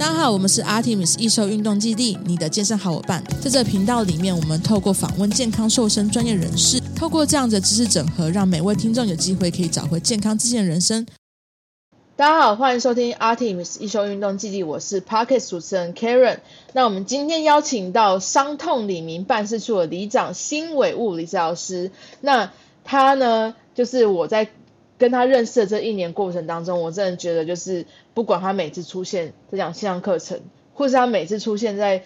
大家好，我们是 Artemis 易瘦运动基地，你的健身好伙伴。在这频道里面，我们透过访问健康瘦身专业人士，透过这样的知识整合，让每位听众有机会可以找回健康自信人生。大家好，欢迎收听 Artemis 易瘦运动基地，我是 Podcast 主持人 Karen。那我们今天邀请到伤痛里民办事处的里长新伟物理治疗师。那他呢，就是我在。跟他认识的这一年过程当中，我真的觉得就是不管他每次出现在讲线上课程，或是他每次出现在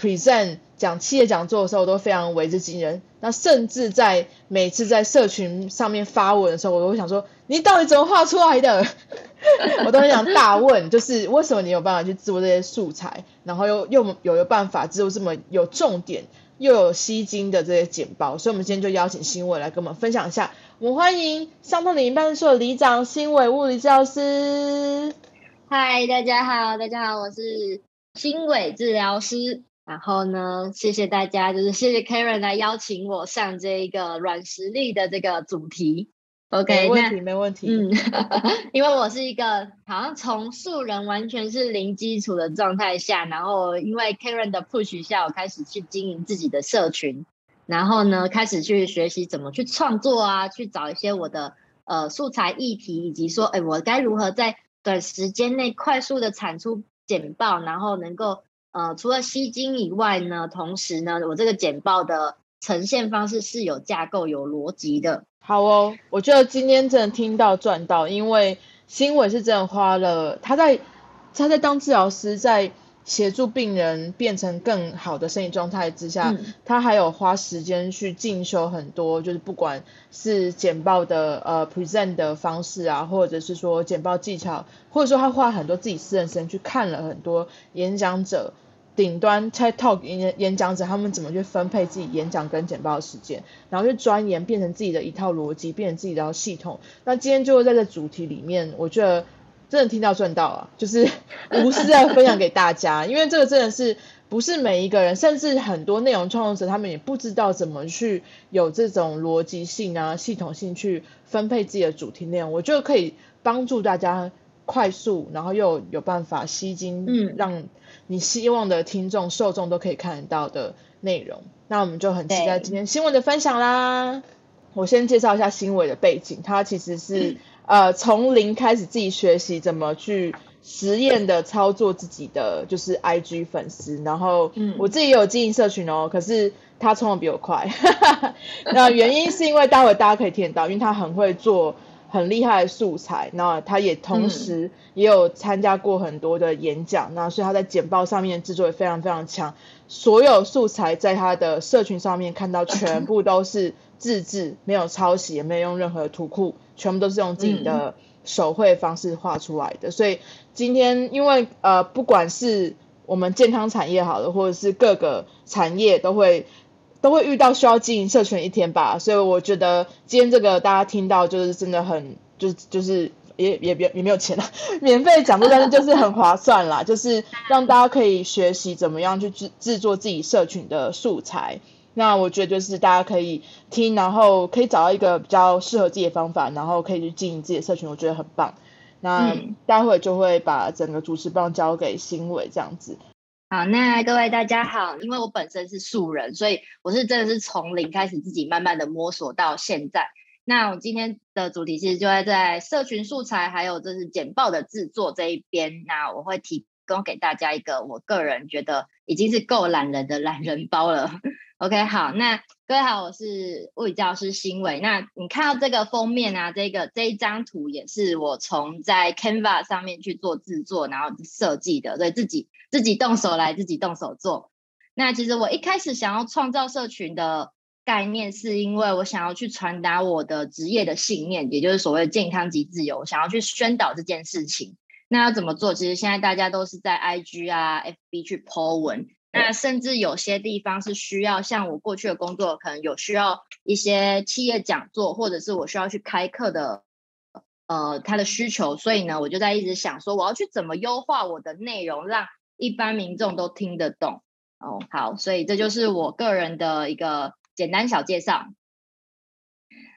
present 讲企业讲座的时候，我都非常为之惊人。那甚至在每次在社群上面发文的时候，我都会想说：你到底怎么画出来的？我都很想大问，就是为什么你有办法去制作这些素材，然后又又有有办法制作这么有重点又有吸睛的这些简报？所以，我们今天就邀请新伟来跟我们分享一下。我们欢迎伤痛里民办事处的里长新伟物理治疗师。嗨，大家好，大家好，我是新伟治疗师。然后呢，谢谢大家，就是谢谢 Karen 来邀请我上这一个软实力的这个主题。OK，没问题，没问题。嗯，因为我是一个好像从素人完全是零基础的状态下，然后因为 Karen 的 push 下，我开始去经营自己的社群。然后呢，开始去学习怎么去创作啊，去找一些我的呃素材议题，以及说，哎，我该如何在短时间内快速的产出简报，然后能够呃除了吸睛以外呢，同时呢，我这个简报的呈现方式是有架构、有逻辑的。好哦，我觉得今天真的听到赚到，因为新伟是真的花了他在他在当治疗师在。协助病人变成更好的身体状态之下，嗯、他还有花时间去进修很多，就是不管是简报的呃 present 的方式啊，或者是说简报技巧，或者说他花很多自己私人时间去看了很多演讲者，顶端 TED Talk 演演讲者他们怎么去分配自己演讲跟简报的时间，然后去钻研变成自己的一套逻辑，变成自己的系统。那今天就会在这主题里面，我觉得。真的听到赚到啊，就是无私的分享给大家，因为这个真的是不是每一个人，甚至很多内容创作者，他们也不知道怎么去有这种逻辑性啊、系统性去分配自己的主题内容。我觉得可以帮助大家快速，然后又有办法吸睛，嗯，让你希望的听众受众都可以看得到的内容。那我们就很期待今天新闻的分享啦。我先介绍一下新伟的背景，它其实是。嗯呃，从零开始自己学习怎么去实验的操作自己的就是 IG 粉丝，然后我自己也有经营社群哦，可是他冲的比我快，那原因是因为待会大家可以听到，因为他很会做很厉害的素材，那他也同时也有参加过很多的演讲，那所以他在简报上面制作也非常非常强，所有素材在他的社群上面看到全部都是自制，没有抄袭，也没有用任何图库。全部都是用自己的手绘方式画出来的，所以今天因为呃，不管是我们健康产业好了，或者是各个产业都会都会遇到需要经营社群一天吧，所以我觉得今天这个大家听到就是真的很就是就是也也也也没有钱啦，免费讲座，但是就是很划算啦，就是让大家可以学习怎么样去制制作自己社群的素材。那我觉得就是大家可以听，然后可以找到一个比较适合自己的方法，然后可以去经营自己的社群，我觉得很棒。那待会就会把整个主持棒交给新伟这样子。好，那各位大家好，因为我本身是素人，所以我是真的是从零开始自己慢慢的摸索到现在。那我今天的主题其实就在在社群素材，还有就是简报的制作这一边。那我会提供给大家一个我个人觉得已经是够懒人的懒人包了。OK，好，那各位好，我是物理教师新伟。那你看到这个封面啊，这个这一张图也是我从在 Canva 上面去做制作，然后设计的，所以自己自己动手来，自己动手做。那其实我一开始想要创造社群的概念，是因为我想要去传达我的职业的信念，也就是所谓健康及自由，想要去宣导这件事情。那要怎么做？其实现在大家都是在 IG 啊、FB 去 po 文。那甚至有些地方是需要，像我过去的工作，可能有需要一些企业讲座，或者是我需要去开课的，呃，他的需求。所以呢，我就在一直想说，我要去怎么优化我的内容，让一般民众都听得懂。哦，好，所以这就是我个人的一个简单小介绍。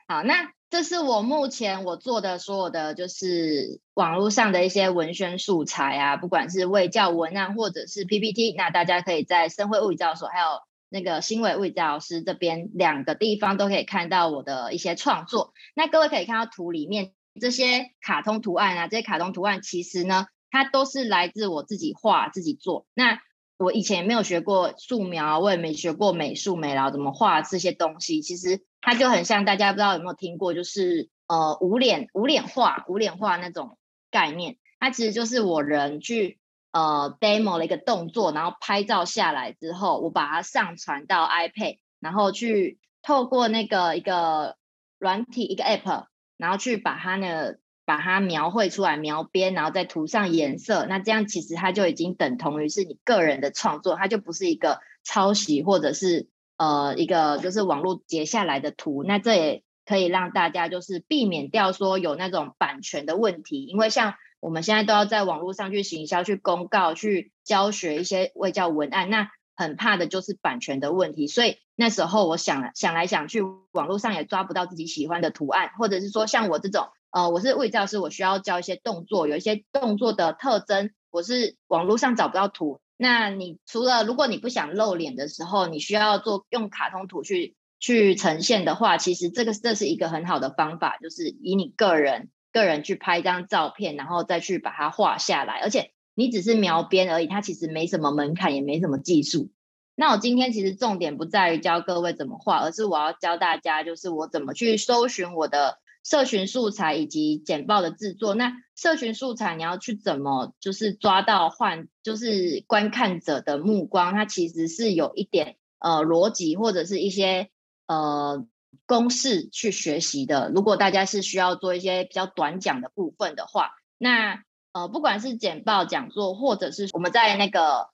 好，那这是我目前我做的所有的就是网络上的一些文宣素材啊，不管是卫教文案或者是 PPT，那大家可以在生辉物理教所还有那个新伟物理教师这边两个地方都可以看到我的一些创作。那各位可以看到图里面这些卡通图案啊，这些卡通图案其实呢，它都是来自我自己画自己做。那我以前也没有学过素描，我也没学过美术美劳怎么画这些东西。其实它就很像大家不知道有没有听过，就是呃无脸无脸画无脸画那种概念。它其实就是我人去呃 demo 了一个动作，然后拍照下来之后，我把它上传到 iPad，然后去透过那个一个软体一个 app，然后去把它呢。把它描绘出来，描边，然后再涂上颜色，那这样其实它就已经等同于是你个人的创作，它就不是一个抄袭或者是呃一个就是网络截下来的图。那这也可以让大家就是避免掉说有那种版权的问题，因为像我们现在都要在网络上去行销、去公告、去教学一些卫教文案，那很怕的就是版权的问题。所以那时候我想想来想去，网络上也抓不到自己喜欢的图案，或者是说像我这种。呃，我是物理治疗师，我需要教一些动作，有一些动作的特征，我是网络上找不到图。那你除了如果你不想露脸的时候，你需要做用卡通图去去呈现的话，其实这个这是一个很好的方法，就是以你个人个人去拍一张照片，然后再去把它画下来，而且你只是描边而已，它其实没什么门槛，也没什么技术。那我今天其实重点不在于教各位怎么画，而是我要教大家，就是我怎么去搜寻我的。社群素材以及简报的制作，那社群素材你要去怎么就是抓到换就是观看者的目光，它其实是有一点呃逻辑或者是一些呃公式去学习的。如果大家是需要做一些比较短讲的部分的话，那呃不管是简报讲座或者是我们在那个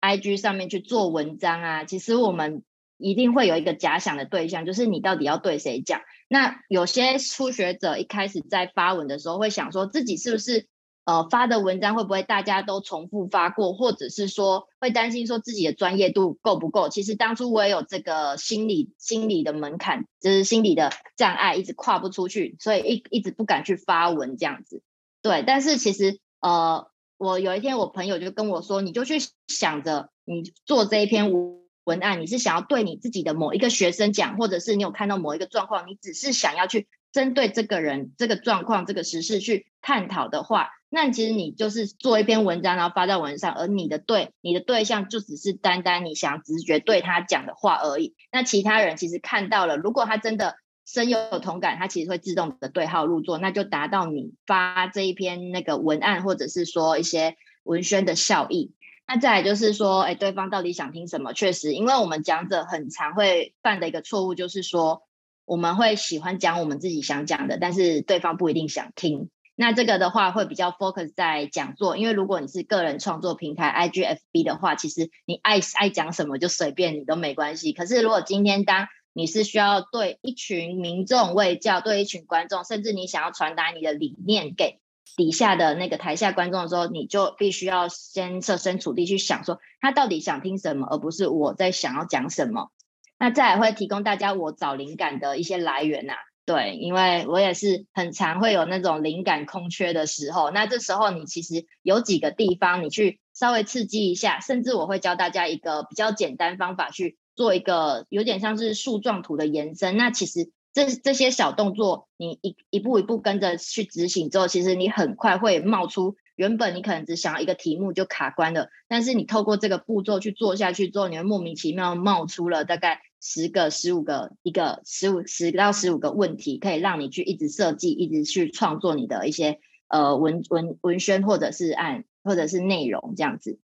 IG 上面去做文章啊，其实我们。一定会有一个假想的对象，就是你到底要对谁讲。那有些初学者一开始在发文的时候，会想说自己是不是呃发的文章会不会大家都重复发过，或者是说会担心说自己的专业度够不够。其实当初我也有这个心理心理的门槛，就是心理的障碍，一直跨不出去，所以一一直不敢去发文这样子。对，但是其实呃，我有一天我朋友就跟我说，你就去想着你做这一篇文。文案，你是想要对你自己的某一个学生讲，或者是你有看到某一个状况，你只是想要去针对这个人、这个状况、这个时事去探讨的话，那其实你就是做一篇文章，然后发在文上，而你的对你的对象就只是单单你想直觉对他讲的话而已。那其他人其实看到了，如果他真的深有同感，他其实会自动的对号入座，那就达到你发这一篇那个文案，或者是说一些文宣的效益。那再来就是说，哎，对方到底想听什么？确实，因为我们讲者很常会犯的一个错误，就是说我们会喜欢讲我们自己想讲的，但是对方不一定想听。那这个的话会比较 focus 在讲座，因为如果你是个人创作平台 IGFB 的话，其实你爱爱讲什么就随便你都没关系。可是如果今天当你是需要对一群民众卫教，对一群观众，甚至你想要传达你的理念给。底下的那个台下观众的时候，你就必须要先设身处地去想，说他到底想听什么，而不是我在想要讲什么。那再来会提供大家我找灵感的一些来源呐、对，因为我也是很常会有那种灵感空缺的时候，那这时候你其实有几个地方你去稍微刺激一下，甚至我会教大家一个比较简单方法去做一个有点像是树状图的延伸，那其实。这这些小动作，你一一步一步跟着去执行之后，其实你很快会冒出原本你可能只想要一个题目就卡关了，但是你透过这个步骤去做下去之后，你会莫名其妙冒出了大概十个、十五个一个十五十到十五个问题，可以让你去一直设计、一直去创作你的一些呃文文文宣或者是案或者是内容这样子。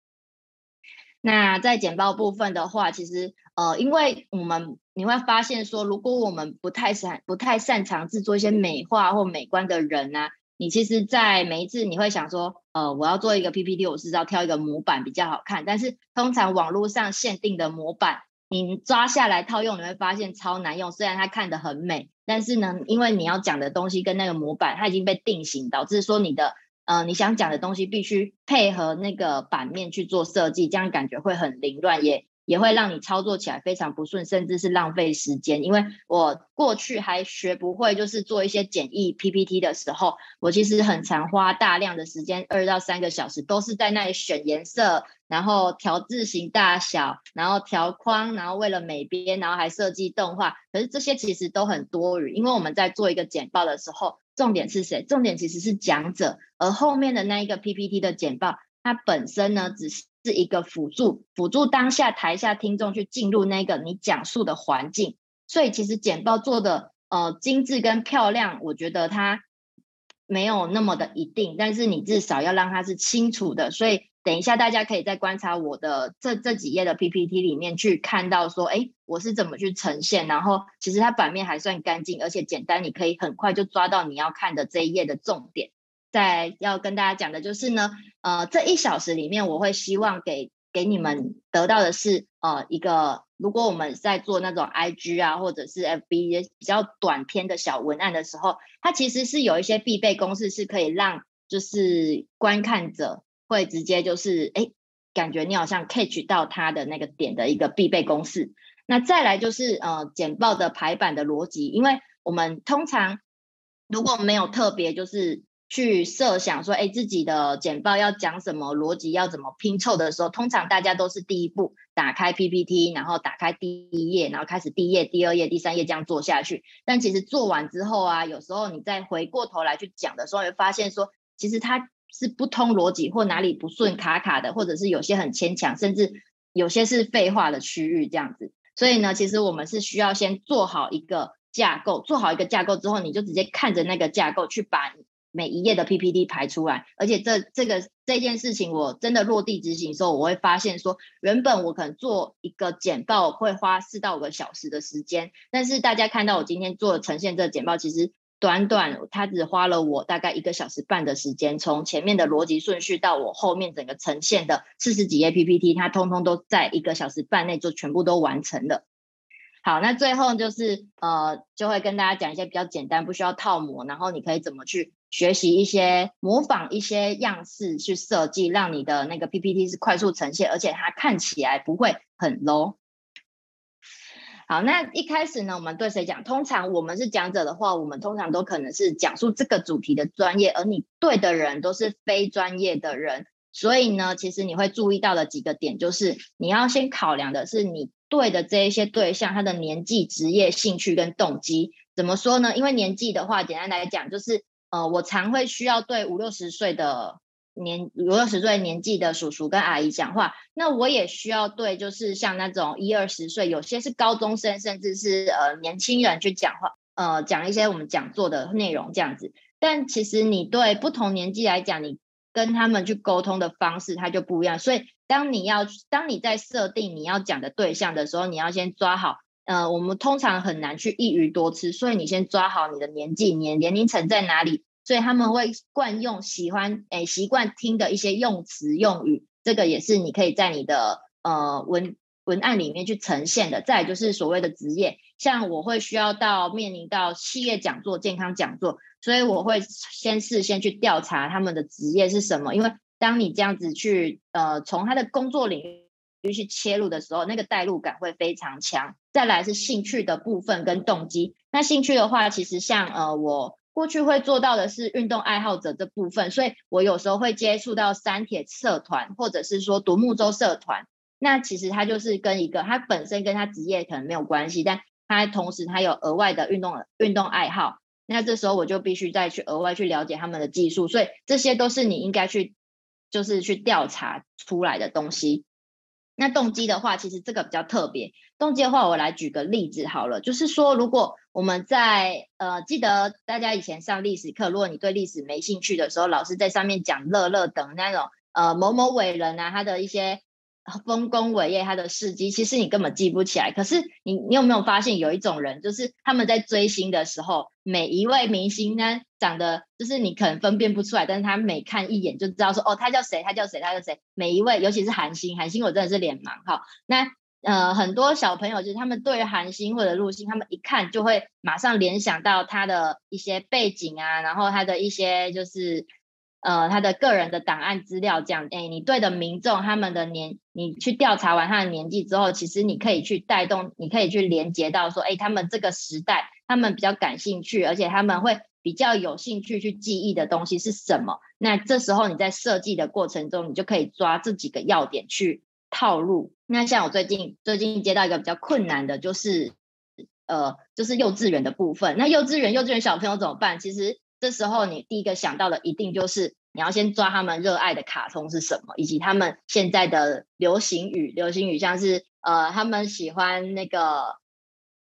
那在简报部分的话，其实呃，因为我们你会发现说，如果我们不太擅不太擅长制作一些美化或美观的人呢、你其实，在每一次你会想说，呃，我要做一个 PPT，我是要挑一个模板比较好看，但是通常网络上限定的模板，你抓下来套用，你会发现超难用。虽然它看得很美，但是呢，因为你要讲的东西跟那个模板它已经被定型，导致说你的。呃，你想讲的东西必须配合那个版面去做设计，这样感觉会很凌乱，也也会让你操作起来非常不顺，甚至是浪费时间。因为我过去还学不会，就是做一些简易 PPT 的时候，我其实很常花大量的时间，二到三个小时，都是在那里选颜色，然后调字型大小，然后调框，然后为了美编，然后还设计动画。可是这些其实都很多余，因为我们在做一个简报的时候，重点是谁？重点其实是讲者，而后面的那一个 PPT 的简报，它本身呢，只是。是一个辅助，辅助当下台下听众去进入那个你讲述的环境，所以其实简报做的呃精致跟漂亮，我觉得它没有那么的一定，但是你至少要让它是清楚的。所以等一下大家可以再观察我的这这几页的 PPT 里面去看到说，哎，我是怎么去呈现，然后其实它版面还算干净，而且简单，你可以很快就抓到你要看的这一页的重点。在要跟大家讲的就是呢，呃，这一小时里面，我会希望给给你们得到的是，呃，一个如果我们在做那种 IG 啊，或者是 FB 比较短篇的小文案的时候，它其实是有一些必备公式，是可以让就是观看者会直接就是哎，感觉你好像 catch 到他的那个点的一个必备公式。那再来就是呃，简报的排版的逻辑，因为我们通常如果没有特别就是。去设想说，哎，自己的简报要讲什么，逻辑要怎么拼凑的时候，通常大家都是第一步打开 PPT，然后打开第一页，然后开始第一页、第二页、第三页这样做下去。但其实做完之后啊，有时候你再回过头来去讲的时候，会发现说，其实它是不通逻辑，或哪里不顺、卡卡的，或者是有些很牵强，甚至有些是废话的区域这样子。所以呢，其实我们是需要先做好一个架构，做好一个架构之后，你就直接看着那个架构去把。每一页的 PPT 排出来，而且这这个这件事情我真的落地执行的时候，我会发现说，原本我可能做一个简报会花四到五个小时的时间，但是大家看到我今天做的呈现这个简报，其实短短它只花了我大概一个小时半的时间，从前面的逻辑顺序到我后面整个呈现的四十几页 PPT，它通通都在一个小时半内就全部都完成了。好，那最后就是呃，就会跟大家讲一些比较简单，不需要套模，然后你可以怎么去。学习一些模仿一些样式去设计，让你的那个 PPT 是快速呈现，而且它看起来不会很 low。好，那一开始呢，我们对谁讲？通常我们是讲者的话，我们通常都可能是讲述这个主题的专业，而你对的人都是非专业的人，所以呢，其实你会注意到的几个点，就是你要先考量的是你对的这一些对象，他的年纪、职业、兴趣跟动机。怎么说呢？因为年纪的话，简单来讲就是。呃，我常会需要对五六十岁的年五六十岁年纪的叔叔跟阿姨讲话，那我也需要对就是像那种一二十岁，有些是高中生，甚至是呃年轻人去讲话，呃讲一些我们讲座的内容这样子。但其实你对不同年纪来讲，你跟他们去沟通的方式它就不一样。所以当你要当你在设定你要讲的对象的时候，你要先抓好。呃，我们通常很难去一鱼多吃，所以你先抓好你的年纪，你的年龄层在哪里，所以他们会惯用喜欢诶习惯听的一些用词用语，这个也是你可以在你的呃文文案里面去呈现的。再就是所谓的职业，像我会需要到面临到企业讲座、健康讲座，所以我会先事先去调查他们的职业是什么，因为当你这样子去呃从他的工作领域。去切入的时候，那个代入感会非常强。再来是兴趣的部分跟动机。那兴趣的话，其实像呃，我过去会做到的是运动爱好者这部分，所以我有时候会接触到三铁社团，或者是说独木舟社团。那其实它就是跟一个，它本身跟他职业可能没有关系，但它同时它有额外的运动运动爱好。那这时候我就必须再去额外去了解他们的技术，所以这些都是你应该去就是去调查出来的东西。那动机的话，其实这个比较特别。动机的话，我来举个例子好了，就是说，如果我们在呃，记得大家以前上历史课，如果你对历史没兴趣的时候，老师在上面讲乐乐等那种呃某某伟人啊，他的一些。丰功伟业，他的事迹其实你根本记不起来。可是你你有没有发现有一种人，就是他们在追星的时候，每一位明星呢长得就是你可能分辨不出来，但是他每看一眼就知道说哦，他叫谁，他叫谁，他叫谁。每一位，尤其是韩星，韩星我真的是脸盲哈。那呃很多小朋友就是他们对于韩星或者陆星，他们一看就会马上联想到他的一些背景啊，然后他的一些就是。呃他的个人的档案资料，这样，哎，你对的民众他们的年，你去调查完他的年纪之后，其实你可以去带动，你可以去连接到说，哎，他们这个时代，他们比较感兴趣，而且他们会比较有兴趣去记忆的东西是什么？那这时候你在设计的过程中，你就可以抓这几个要点去套路。那像我最近最近接到一个比较困难的，就是。呃，就是幼稚园的部分。那幼稚园，幼稚园小朋友怎么办？其实这时候你第一个想到的，一定就是你要先抓他们热爱的卡通是什么，以及他们现在的流行语。流行语像是呃，他们喜欢那个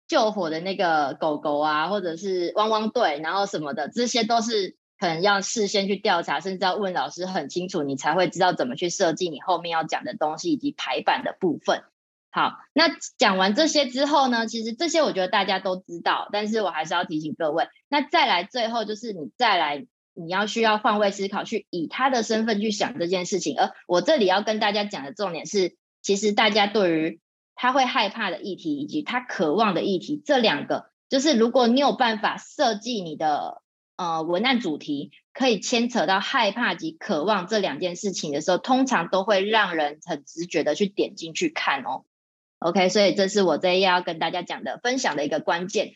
救火的那个狗狗啊，或者是汪汪队，然后什么的，这些都是可能要事先去调查，甚至要问老师很清楚，你才会知道怎么去设计你后面要讲的东西以及排版的部分。好，那讲完这些之后呢，其实这些我觉得大家都知道，但是我还是要提醒各位，那再来最后就是你再来，你要需要换位思考，去以他的身份去想这件事情。而我这里要跟大家讲的重点是，其实大家对于他会害怕的议题以及他渴望的议题，这两个就是如果你有办法设计你的呃文案主题，可以牵扯到害怕及渴望这两件事情的时候，通常都会让人很直觉的去点进去看哦。OK，所以这是我这一页要跟大家讲的分享的一个关键。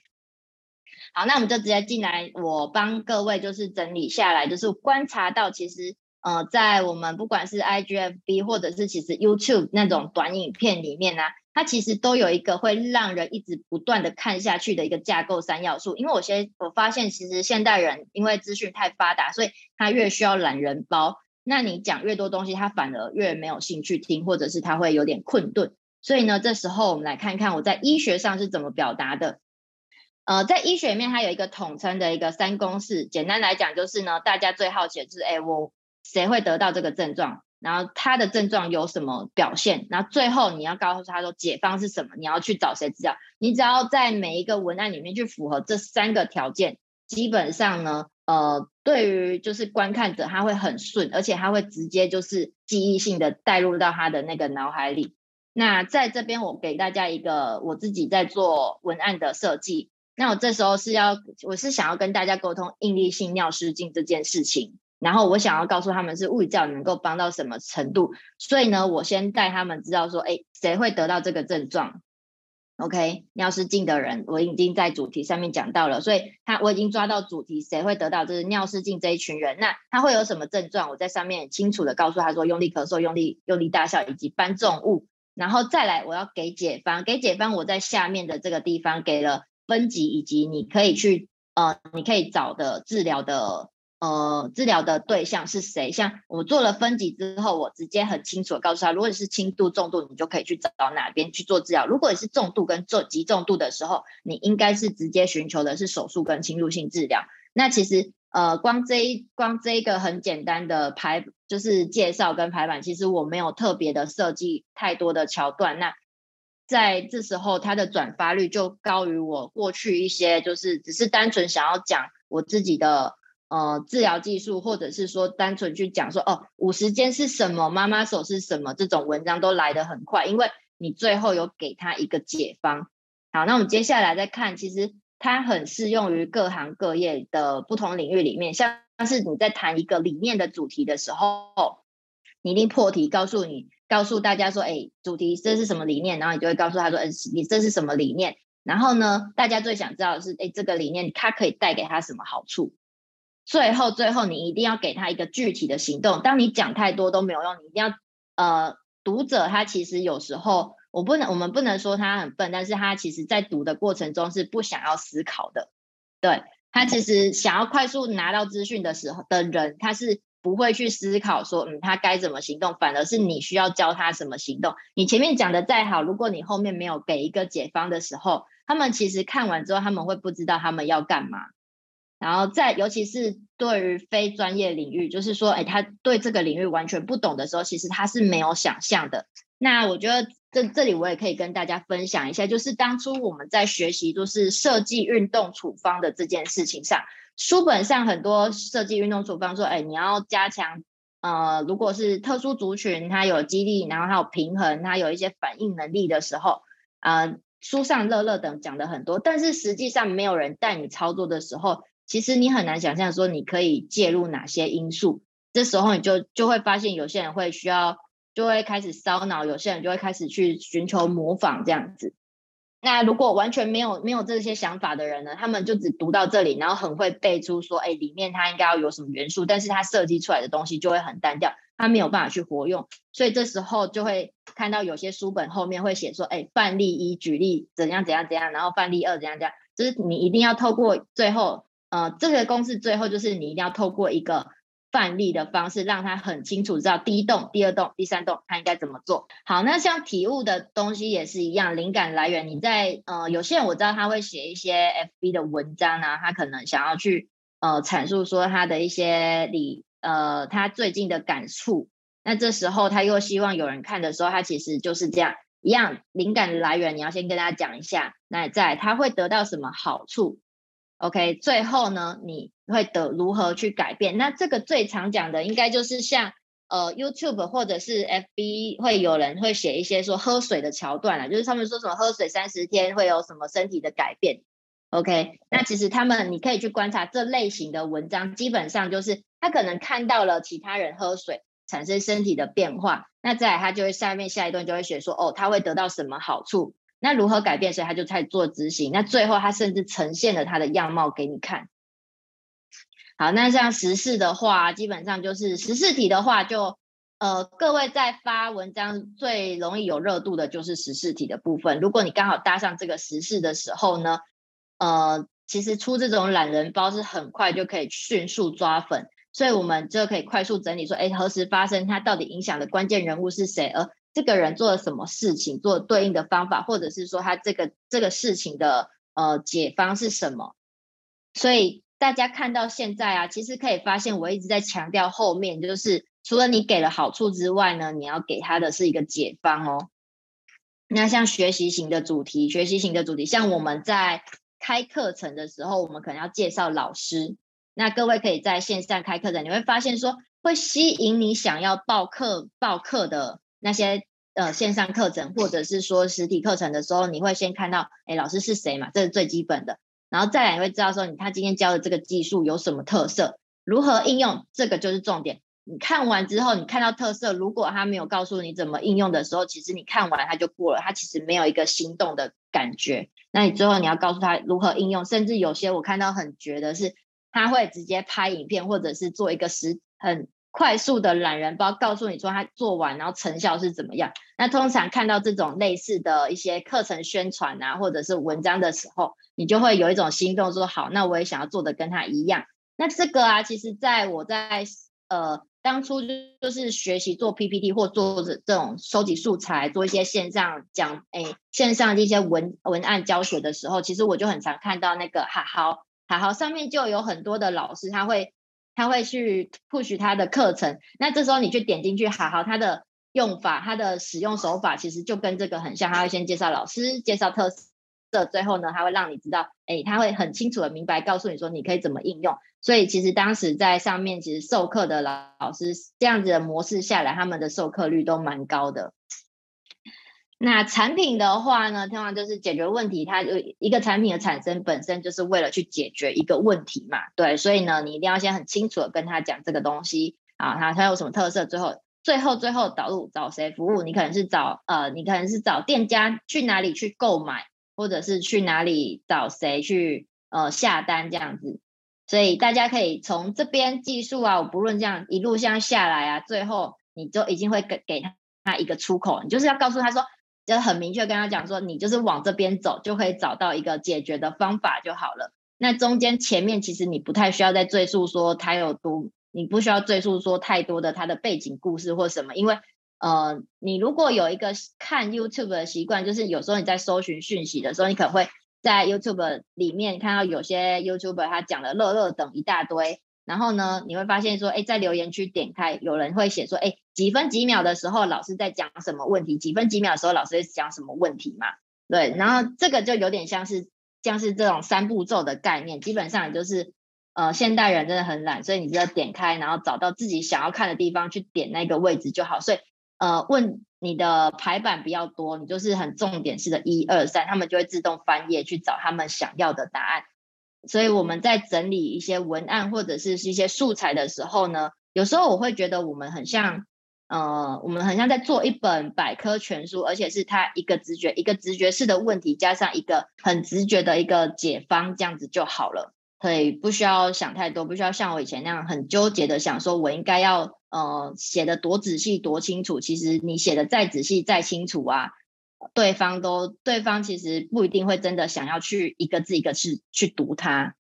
好，那我们就直接进来，我帮各位就是整理下来，就是观察到其实呃，在我们不管是 IGFB 或者是其实 YouTube 那种短影片里面呢、它其实都有一个会让人一直不断的看下去的一个架构三要素。因为我先我发现，其实现代人因为资讯太发达，所以他越需要懒人包。那你讲越多东西，他反而越没有兴趣听，或者是他会有点困顿。所以呢，这时候我们来看看我在医学上是怎么表达的。呃，在医学里面，它有一个统称的一个三公式。简单来讲，就是呢，大家最好奇的就是，哎，我谁会得到这个症状？然后他的症状有什么表现？然后最后你要告诉他说解方是什么？你要去找谁治疗？你只要在每一个文案里面去符合这三个条件，基本上呢，呃，对于就是观看者他会很顺，而且他会直接就是记忆性的带入到他的那个脑海里。那在这边，我给大家一个我自己在做文案的设计。那我这时候是要，我是想要跟大家沟通应力性尿失禁这件事情。然后我想要告诉他们是物理治疗能够帮到什么程度。所以呢，我先带他们知道说，哎，谁会得到这个症状？OK，尿失禁的人，我已经在主题上面讲到了。所以他我已经抓到主题，谁会得到就是尿失禁这一群人。那他会有什么症状？我在上面清楚的告诉他说，用力咳嗽、用力用力大笑以及搬重物。然后再来，我要给解方，给解方，我在下面的这个地方给了分级，以及你可以去呃，你可以找的治疗的呃治疗的对象是谁。像我做了分级之后，我直接很清楚的告诉他，如果你是轻度、重度，你就可以去找到哪边去做治疗；如果你是重度跟重极重度的时候，你应该是直接寻求的是手术跟侵入性治疗。那其实。呃，光这一光这一个很简单的排，就是介绍跟排版，其实我没有特别的设计太多的桥段。那在这时候，它的转发率就高于我过去一些，就是只是单纯想要讲我自己的呃治疗技术，或者是说单纯去讲说哦五十间是什么，妈妈手是什么，这种文章都来得很快，因为你最后有给他一个解方。好，那我们接下来再看，其实。它很适用于各行各业的不同领域里面，像是你在谈一个理念的主题的时候，你一定破题告诉你，告诉大家说，哎，主题这是什么理念，然后你就会告诉他说，嗯，你这是什么理念，然后呢，大家最想知道的是，哎，这个理念它可以带给他什么好处？最后，最后你一定要给他一个具体的行动。当你讲太多都没有用，你一定要，呃，读者他其实有时候。我不能，我们不能说他很笨，但是他其实在读的过程中是不想要思考的。对，他其实想要快速拿到资讯的时候的人，他是不会去思考说，嗯，他该怎么行动，反而是你需要教他什么行动。你前面讲的再好，如果你后面没有给一个解方的时候，他们其实看完之后，他们会不知道他们要干嘛。然后在，尤其是对于非专业领域，就是说，哎，他对这个领域完全不懂的时候，其实他是没有想象的。那我觉得。这这里我也可以跟大家分享一下，就是当初我们在学习就是设计运动处方的这件事情上，书本上很多设计运动处方说，哎，你要加强，呃，如果是特殊族群，它有肌力，然后还有平衡，它有一些反应能力的时候，呃，书上乐乐等讲的很多，但是实际上没有人带你操作的时候，其实你很难想象说你可以介入哪些因素。这时候你就就会发现有些人会需要，就会开始烧脑，有些人就会开始去寻求模仿这样子。那如果完全没有没有这些想法的人呢，他们就只读到这里，然后很会背出说，哎，里面它应该要有什么元素，但是它设计出来的东西就会很单调，它没有办法去活用，所以这时候就会看到有些书本后面会写说，哎，范例一举例怎样怎样怎样，然后范例二怎样怎样，就是你一定要透过最后，呃，这个公式最后就是你一定要透过一个。范例的方式，让他很清楚知道第一栋、第二栋、第三栋他应该怎么做。好，那像体悟的东西也是一样，灵感来源你在呃，有些人我知道他会写一些 FB 的文章啊，他可能想要去呃阐述说他的一些理呃他最近的感触。那这时候他又希望有人看的时候，他其实就是这样一样，灵感的来源你要先跟大家讲一下，那在他会得到什么好处。OK，最后呢，你会得如何去改变？那这个最常讲的应该就是像呃 YouTube 或者是 FB 会有人会写一些说喝水的桥段啊，就是他们说什么喝水三十天会有什么身体的改变。OK，那其实他们你可以去观察这类型的文章，基本上就是他可能看到了其他人喝水产生身体的变化，那再来他就会下面下一段就会写说哦，他会得到什么好处。那如何改变？所以他就开始做执行。那最后他甚至呈现了他的样貌给你看。好，那像时事的话，基本上就是时事题的话就，呃，各位在发文章最容易有热度的就是时事题的部分。如果你刚好搭上这个时事的时候呢，呃，其实出这种懒人包是很快就可以迅速抓粉，所以我们就可以快速整理说，哎，何时发生？它到底影响的关键人物是谁？而这个人做了什么事情，做对应的方法，或者是说他这个这个事情的呃解方是什么？所以大家看到现在啊，其实可以发现，我一直在强调后面，就是除了你给了好处之外呢，你要给他的是一个解方哦。那像学习型的主题，学习型的主题，像我们在开课程的时候，我们可能要介绍老师。那各位可以在线上开课程，你会发现说会吸引你想要报课报课的。那些呃线上课程或者是说实体课程的时候，你会先看到，哎，老师是谁嘛？这是最基本的。然后再来，你会知道说，你他今天教的这个技术有什么特色，如何应用，这个就是重点。你看完之后，你看到特色，如果他没有告诉你怎么应用的时候，其实你看完他就过了，他其实没有一个心动的感觉。那你最后你要告诉他如何应用，甚至有些我看到很绝的是，他会直接拍影片，或者是做一个实很。快速的懒人包告诉你说他做完，然后成效是怎么样。那通常看到这种类似的一些课程宣传啊，或者是文章的时候，你就会有一种心动，说好，那我也想要做的跟他一样。那这个啊，其实在我在呃当初就是学习做 PPT 或做这这种收集素材，做一些线上讲诶线上的一些文文案教学的时候，其实我就很常看到那个好好好好上面就有很多的老师他会。他会去 push 他的课程，那这时候你去点进去，好好，他的用法、他的使用手法，其实就跟这个很像。他会先介绍老师，介绍特色，最后呢，他会让你知道，哎，他会很清楚的明白告诉你说，你可以怎么应用。所以其实当时在上面，其实授课的老老师这样子的模式下来，他们的授课率都蛮高的。那产品的话呢，通常就是解决问题。它有一个产品的产生本身就是为了去解决一个问题嘛，对。所以呢，你一定要先很清楚的跟他讲这个东西啊，它它有什么特色。最后，最后，最后导入找谁服务？你可能是找呃，你可能是找店家去哪里去购买，或者是去哪里找谁去呃下单这样子。所以大家可以从这边技术啊，我不论这样一路这样下来啊，最后你就已经会给给他一个出口，你就是要告诉他说。就很明确跟他讲说，你就是往这边走，就可以找到一个解决的方法就好了。那中间前面其实你不太需要再赘述说他有多，你不需要赘述说太多的他的背景故事或什么，因为呃，你如果有一个看 YouTube 的习惯，就是有时候你在搜寻讯息的时候，你可能会在 YouTube 里面看到有些 YouTuber 他讲的乐乐等一大堆。然后呢，你会发现说，哎，在留言区点开，有人会写说，哎，几分几秒的时候，老师在讲什么问题？几分几秒的时候，老师在讲什么问题嘛？对，然后这个就有点像是像是这种三步骤的概念，基本上就是，呃，现代人真的很懒，所以你只要点开，然后找到自己想要看的地方去点那个位置就好。所以，呃，问你的排版比较多，你就是很重点式的一二三，他们就会自动翻页去找他们想要的答案。所以我们在整理一些文案或者是一些素材的时候呢，有时候我会觉得我们很像，呃，我们很像在做一本百科全书，而且是它一个直觉、一个直觉式的问题，加上一个很直觉的一个解方，这样子就好了。所以不需要想太多，不需要像我以前那样很纠结的想说，我应该要呃写得多仔细、多清楚。其实你写得再仔细、再清楚啊，对方都对方其实不一定会真的想要去一个字一个字去读它。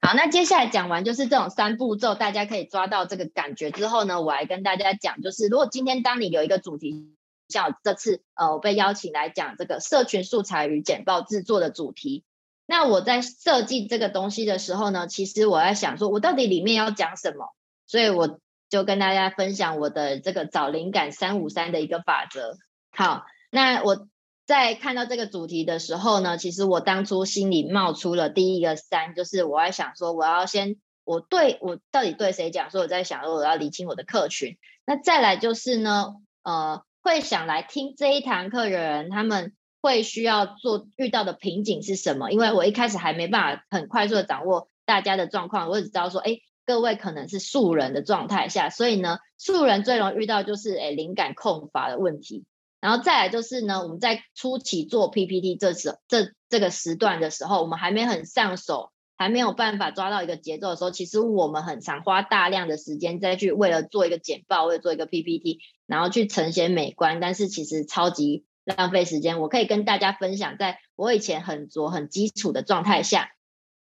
好，那接下来讲完就是这种三步骤，大家可以抓到这个感觉之后呢，我来跟大家讲，就是如果今天当你有一个主题，像这次呃我被邀请来讲这个社群素材与简报制作的主题。那我在设计这个东西的时候呢，其实我在想说，我到底里面要讲什么？所以我就跟大家分享我的这个找灵感三五三的一个法则。好，那我在看到这个主题的时候呢，其实我当初心里冒出了第一个三，就是我在想说，我要先我对我到底对谁讲？说我在想说，我要理清我的客群。那再来就是呢，呃，会想来听这一堂课的人，他们。会需要做遇到的瓶颈是什么？因为我一开始还没办法很快速的掌握大家的状况，我只知道说，哎，各位可能是素人的状态下，所以呢，素人最容易遇到就是哎灵感空乏的问题。然后再来就是呢，我们在初期做 PPT 这时这这个时段的时候，我们还没很上手，还没有办法抓到一个节奏的时候，其实我们很常花大量的时间再去为了做一个简报，为了做一个 PPT，然后去呈现美观，但是其实超级。浪费时间，我可以跟大家分享，在我以前很拙、很基础的状态下，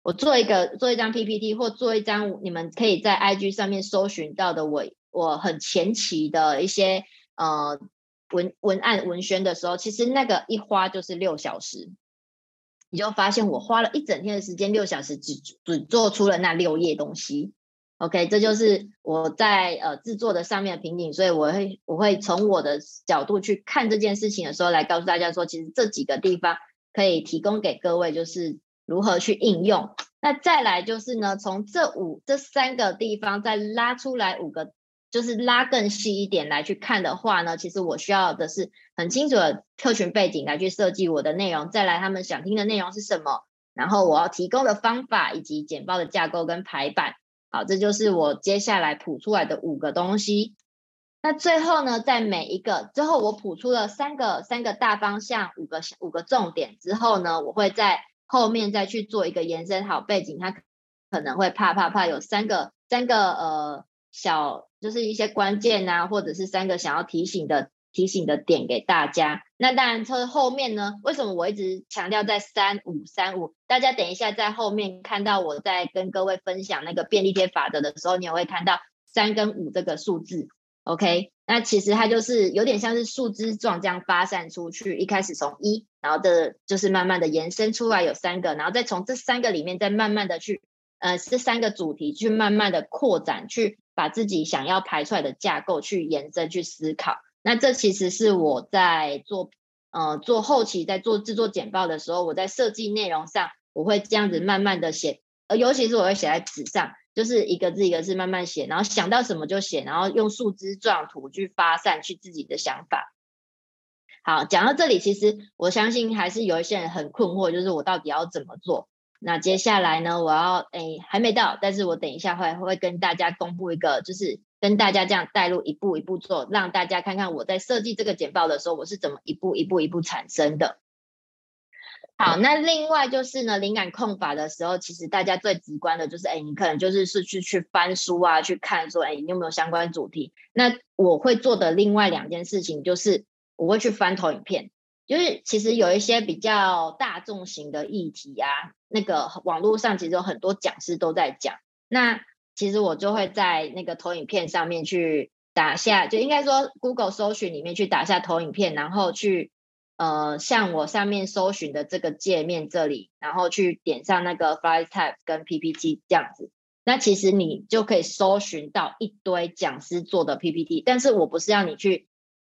我做一个做一张 PPT 或做一张你们可以在 IG 上面搜寻到的我我很前期的一些呃文文案文宣的时候，其实那个一花就是六小时，你就发现我花了一整天的时间，六小时只只做出了那六页东西。OK，这就是我在呃制作的上面的瓶颈，所以我会我会从我的角度去看这件事情的时候，来告诉大家说，其实这几个地方可以提供给各位，就是如何去应用。那再来就是呢，从这五这三个地方再拉出来五个，就是拉更细一点来去看的话呢，其实我需要的是很清楚的客群背景来去设计我的内容，再来他们想听的内容是什么，然后我要提供的方法以及简报的架构跟排版。好，这就是我接下来谱出来的五个东西。那最后呢，在每一个之后，我谱出了三个三个大方向，五个五个重点之后呢，我会在后面再去做一个延伸。好，背景它可能会啪啪啪有三个三个呃小，就是一些关键啊，或者是三个想要提醒的。提醒的点给大家。那当然，车后面呢？为什么我一直强调在三五三五？大家等一下在后面看到我在跟各位分享那个便利贴法则的时候，你也会看到三跟五这个数字。OK，那其实它就是有点像是树枝状这样发散出去。一开始从一，然后这就是慢慢的延伸出来有三个，然后再从这三个里面再慢慢的去，呃，这三个主题去慢慢的扩展，去把自己想要排出来的架构去延伸去思考。那这其实是我在做，呃，做后期在做制作简报的时候，我在设计内容上，我会这样子慢慢的写，呃，尤其是我会写在纸上，就是一个字一个字慢慢写，然后想到什么就写，然后用树枝状图去发散去自己的想法。好，讲到这里，其实我相信还是有一些人很困惑，就是我到底要怎么做？那接下来呢，我要，哎，还没到，但是我等一下会会跟大家公布一个，就是。跟大家这样带路，一步一步做，让大家看看我在设计这个简报的时候，我是怎么一步一步一步产生的。好，那另外就是呢，灵感控法的时候，其实大家最直观的就是，哎，你可能就是是去去翻书啊，去看说，哎，你有没有相关主题？那我会做的另外两件事情就是，我会去翻投影片，就是其实有一些比较大众型的议题啊，那个网络上其实有很多讲师都在讲，那。其实我就会在那个投影片上面去打下，就应该说 Google 搜寻里面去打下投影片，然后去呃像我上面搜寻的这个界面这里，然后去点上那个 FlyType 跟 PPT 这样子，那其实你就可以搜寻到一堆讲师做的 PPT，但是我不是要你去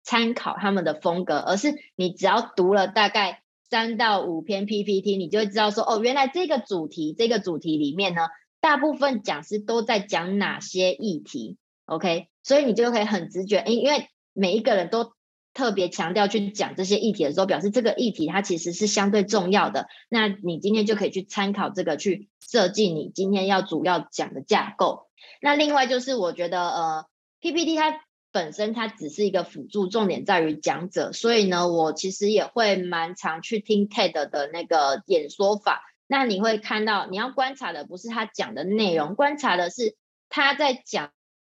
参考他们的风格，而是你只要读了大概三到五篇 PPT，你就会知道说哦，原来这个主题这个主题里面呢。大部分讲师都在讲哪些议题？OK，所以你就可以很直觉，因为每一个人都特别强调去讲这些议题的时候，表示这个议题它其实是相对重要的。那你今天就可以去参考这个，去设计你今天要主要讲的架构。那另外就是我觉得呃 PPT 它本身它只是一个辅助，重点在于讲者，所以呢，我其实也会蛮常去听 TED 的那个演说法。那你会看到，你要观察的不是他讲的内容，观察的是他在讲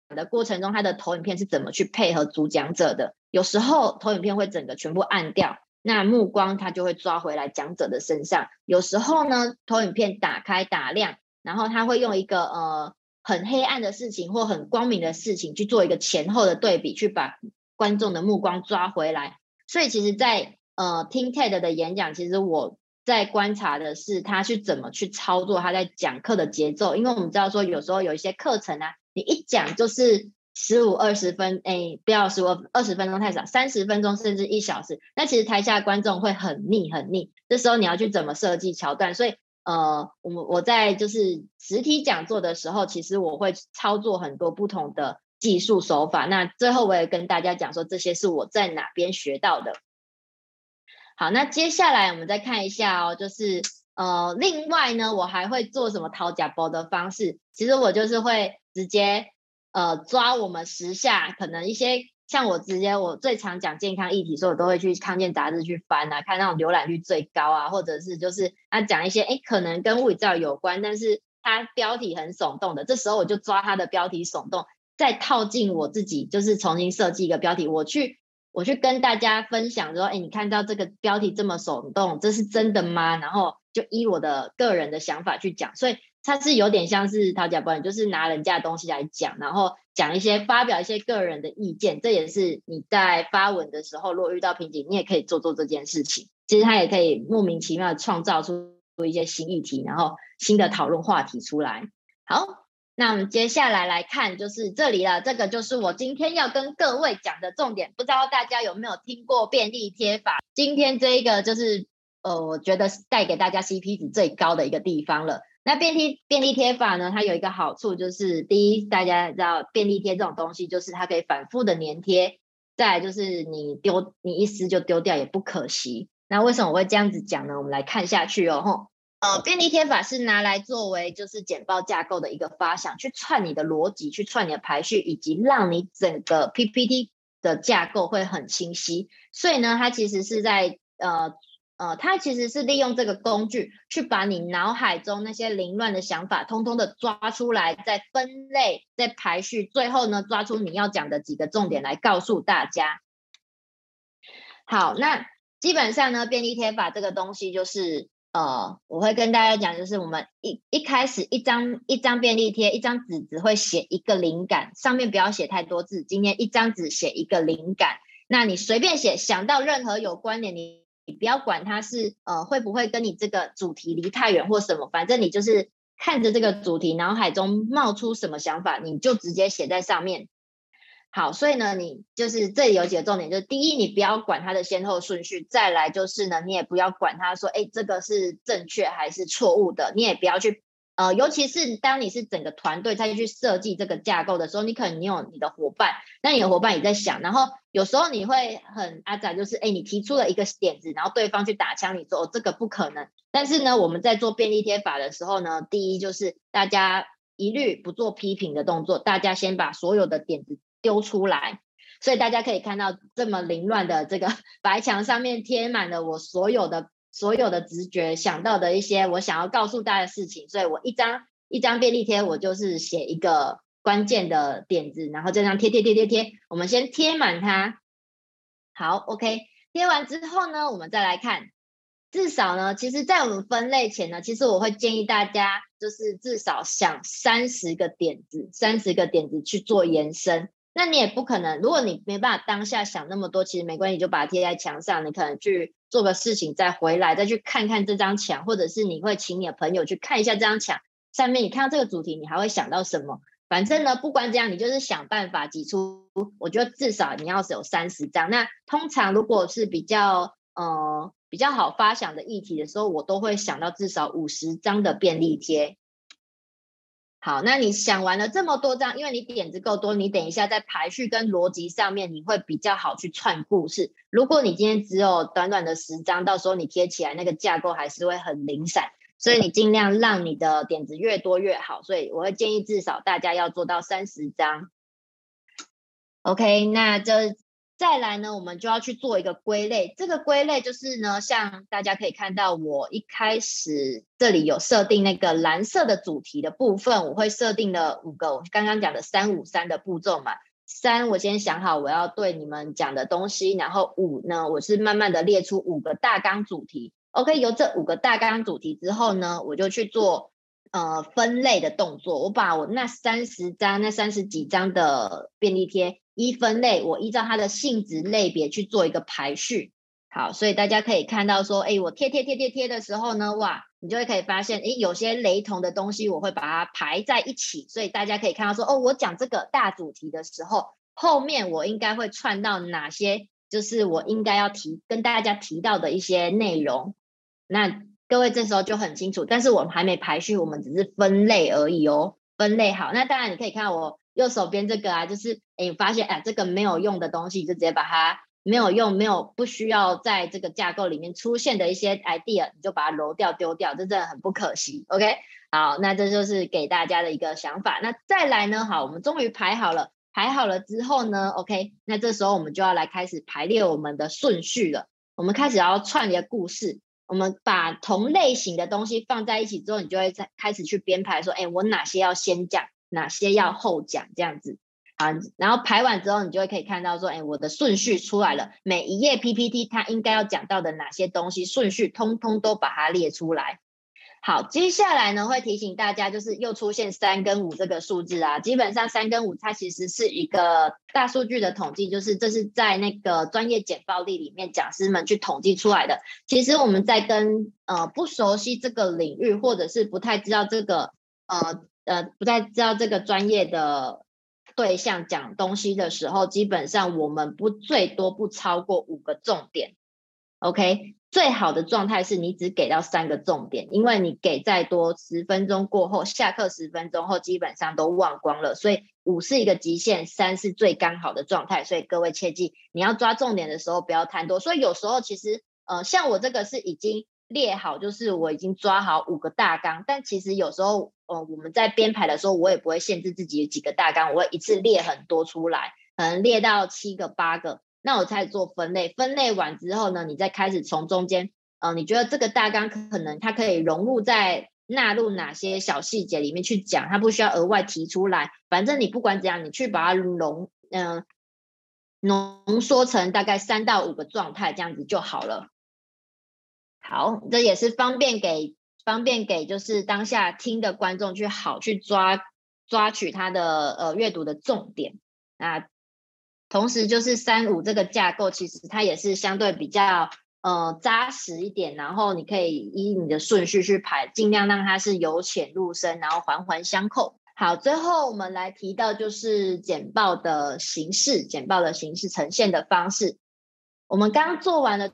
的过程中，他的投影片是怎么去配合主讲者的。有时候投影片会整个全部暗掉，那目光他就会抓回来讲者的身上。有时候呢，投影片打开打亮，然后他会用一个呃。很黑暗的事情或很光明的事情去做一个前后的对比，去把观众的目光抓回来。所以其实在，呃听 TED 的演讲，其实我在观察的是他去怎么去操作他在讲课的节奏。因为我们知道说，有时候有一些课程啊，你一讲就是十五二十分，哎，不要十五二十分钟太少，三十分钟甚至一小时，那其实台下观众会很腻很腻。这时候你要去怎么设计桥段？所以。呃，我们我在就是实体讲座的时候，其实我会操作很多不同的技术手法。那最后我也跟大家讲说，这些是我在哪边学到的。好，那接下来我们再看一下哦，就是呃，另外呢，我还会做什么掏假包的方式？其实我就是会直接呃抓我们时下可能一些。像我直接，我最常讲健康议题，所以我都会去康健杂志去翻啊，看那种浏览率最高啊，或者是就是他讲一些哎，可能跟物理治疗有关，但是他标题很耸动的，这时候我就抓他的标题耸动，再套进我自己，就是重新设计一个标题，我去我去跟大家分享说，哎，你看到这个标题这么耸动，这是真的吗？然后就依我的个人的想法去讲，所以。它是有点像是讨价包，就是拿人家的东西来讲，然后讲一些发表一些个人的意见，这也是你在发文的时候，如果遇到瓶颈，你也可以做做这件事情。其实它也可以莫名其妙创造出一些新议题，然后新的讨论话题出来。好，那我们接下来来看，就是这里了，这个就是我今天要跟各位讲的重点。不知道大家有没有听过便利贴法？今天这一个就是呃，我觉得带给大家 CP 值最高的一个地方了。那便利便利贴法呢？它有一个好处，就是第一，大家知道便利贴这种东西，就是它可以反复的粘贴。再来就是你丢，你一撕就丢掉也不可惜。那为什么我会这样子讲呢？我们来看下去哦。吼，呃，便利贴法是拿来作为就是简报架构的一个发想，去串你的逻辑，去串你的排序，以及让你整个 PPT 的架构会很清晰。所以呢，它其实是在呃。呃，它其实是利用这个工具去把你脑海中那些凌乱的想法，通通的抓出来，再分类，再排序，最后呢，抓出你要讲的几个重点来告诉大家。好，那基本上呢，便利贴法这个东西就是，呃，我会跟大家讲，就是我们一一开始一张一张便利贴，一张纸只会写一个灵感，上面不要写太多字，今天一张纸写一个灵感，那你随便写，想到任何有关联你。你不要管它是呃会不会跟你这个主题离太远或什么，反正你就是看着这个主题，脑海中冒出什么想法，你就直接写在上面。好，所以呢，你就是这里有几个重点，就是第一，你不要管它的先后顺序；再来就是呢，你也不要管它说，哎，这个是正确还是错误的，你也不要去。呃，尤其是当你是整个团队再去设计这个架构的时候，你可能你有你的伙伴，那你的伙伴也在想，然后有时候你会很阿杂，就是哎，你提出了一个点子，然后对方去打枪你说，哦，这个不可能。但是呢，我们在做便利贴法的时候呢，第一就是大家一律不做批评的动作，大家先把所有的点子丢出来，所以大家可以看到这么凌乱的这个 白墙上面贴满了我所有的。所有的直觉想到的一些我想要告诉大家的事情，所以我一张一张便利贴，我就是写一个关键的点子，然后这样贴贴贴贴贴，我们先贴满它。好，OK，贴完之后呢，我们再来看，至少呢，其实，在我们分类前呢，其实我会建议大家就是至少想三十个点子，三十个点子去做延伸。那你也不可能，如果你没办法当下想那么多，其实没关系，就把它贴在墙上，你可能去。做个事情再回来，再去看看这张墙，或者是你会请你的朋友去看一下这张墙上面，你看到这个主题，你还会想到什么？反正呢，不管怎样，你就是想办法挤出。我觉得至少你要是有三十张。那通常如果是比较呃比较好发想的议题的时候，我都会想到至少五十张的便利贴。好，那你想完了这么多张，因为你点子够多，你等一下在排序跟逻辑上面你会比较好去串故事。如果你今天只有短短的十张，到时候你贴起来那个架构还是会很零散。所以你尽量让你的点子越多越好。所以我会建议至少大家要做到三十张。OK，那这。再来呢，我们就要去做一个归类。这个归类就是呢，像大家可以看到，我一开始这里有设定那个蓝色的主题的部分，我会设定了五个，我刚刚讲的三五三的步骤嘛。三，我先想好我要对你们讲的东西，然后五呢，我是慢慢的列出五个大纲主题。OK，有这五个大纲主题之后呢，我就去做呃分类的动作。我把我那三十张、那三十几张的便利贴。一分类，我依照它的性质类别去做一个排序。好，所以大家可以看到说，哎，我贴贴贴贴贴的时候呢，哇，你就会可以发现，哎，有些雷同的东西，我会把它排在一起。所以大家可以看到说，哦，我讲这个大主题的时候，后面我应该会串到哪些，就是我应该要提跟大家提到的一些内容。那各位这时候就很清楚，但是我们还没排序，我们只是分类而已哦。分类好，那当然你可以看我。右手边这个啊，就是哎，你发现哎，这个没有用的东西，就直接把它没有用、没有不需要在这个架构里面出现的一些 idea，你就把它揉掉、丢掉，这真的很不可惜。OK，好，那这就是给大家的一个想法。那再来呢，好，我们终于排好了，排好了之后呢，OK，那这时候我们就要来开始排列我们的顺序了。我们开始要串联故事，我们把同类型的东西放在一起之后，你就会再开始去编排，说，哎，我哪些要先讲。哪些要后讲这样子啊？然后排完之后，你就会可以看到说，哎，我的顺序出来了。每一页 PPT 它应该要讲到的哪些东西顺序，通通都把它列出来。好，接下来呢，会提醒大家，就是又出现三跟五这个数字啊。基本上三跟五它其实是一个大数据的统计，就是这是在那个专业简报例里面讲师们去统计出来的。其实我们在跟呃不熟悉这个领域，或者是不太知道这个呃。呃，不太知道这个专业的对象讲东西的时候，基本上我们不最多不超过五个重点，OK？最好的状态是你只给到三个重点，因为你给再多，十分钟过后，下课十分钟后基本上都忘光了，所以五是一个极限，三是最刚好的状态，所以各位切记，你要抓重点的时候不要贪多。所以有时候其实，呃，像我这个是已经。列好就是我已经抓好五个大纲，但其实有时候，呃，我们在编排的时候，我也不会限制自己有几个大纲，我会一次列很多出来，可能列到七个八个，那我才做分类。分类完之后呢，你再开始从中间，呃，你觉得这个大纲可能它可以融入在纳入哪些小细节里面去讲，它不需要额外提出来。反正你不管怎样，你去把它浓，嗯、浓缩成大概三到五个状态，这样子就好了。好，这也是方便给方便给就是当下听的观众去好去抓抓取他的呃阅读的重点。那同时就是三五这个架构，其实它也是相对比较呃扎实一点，然后你可以依你的顺序去排，尽量让它是由浅入深，然后环环相扣。好，最后我们来提到就是简报的形式，简报的形式呈现的方式，我们刚做完了。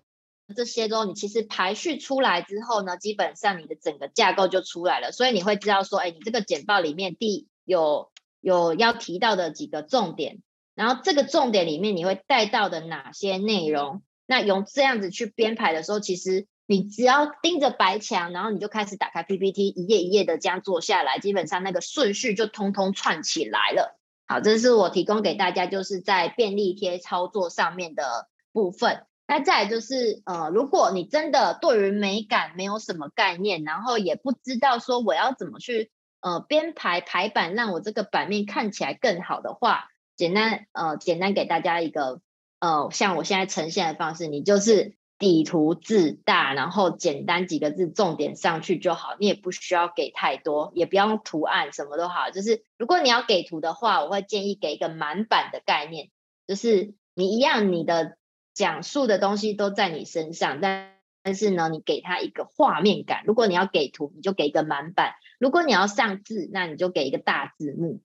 这些之后，你其实排序出来之后呢，基本上你的整个架构就出来了，所以你会知道说，哎，你这个简报里面第有有要提到的几个重点，然后这个重点里面你会带到的哪些内容，那用这样子去编排的时候，其实你只要盯着白墙，然后你就开始打开 PPT，一页一页的这样做下来，基本上那个顺序就通通串起来了。好，这是我提供给大家，就是在便利贴操作上面的部分。那再来就是，呃，如果你真的对于美感没有什么概念，然后也不知道说我要怎么去，呃，编排排版，让我这个版面看起来更好的话，简单，呃，简单给大家一个，呃，像我现在呈现的方式，你就是底图字大，然后简单几个字，重点上去就好，你也不需要给太多，也不用图案，什么都好，就是如果你要给图的话，我会建议给一个满版的概念，就是你一样你的。讲述的东西都在你身上，但但是呢，你给他一个画面感。如果你要给图，你就给一个满版；如果你要上字，那你就给一个大字幕。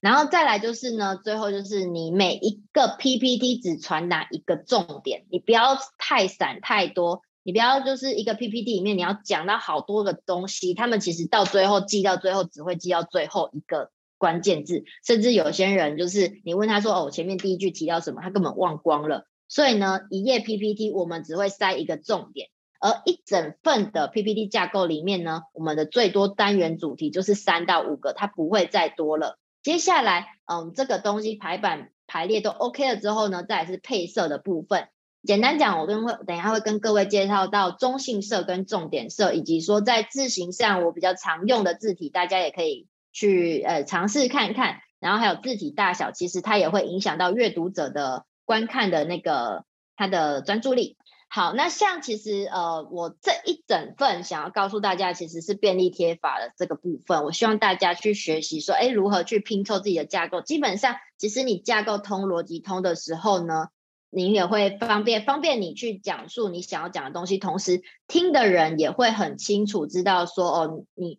然后再来就是呢，最后就是你每一个 PPT 只传达一个重点，你不要太散太多，你不要就是一个 PPT 里面你要讲到好多个东西，他们其实到最后记到最后只会记到最后一个关键字，甚至有些人就是你问他说哦，我前面第一句提到什么，他根本忘光了。所以呢，一页 PPT 我们只会塞一个重点，而一整份的 PPT 架构里面呢，我们的最多单元主题就是三到五个，它不会再多了。接下来，嗯，这个东西排版排列都 OK 了之后呢，再是配色的部分。简单讲，我跟会等一下会跟各位介绍到中性色跟重点色，以及说在字型上我比较常用的字体，大家也可以去呃尝试看看。然后还有字体大小，其实它也会影响到阅读者的观看的那个他的专注力。好，那像其实呃，我这一整份想要告诉大家，其实是便利贴法的这个部分。我希望大家去学习说，哎，如何去拼凑自己的架构。基本上，其实你架构通、逻辑通的时候呢，你也会方便方便你去讲述你想要讲的东西，同时听的人也会很清楚知道说，哦，你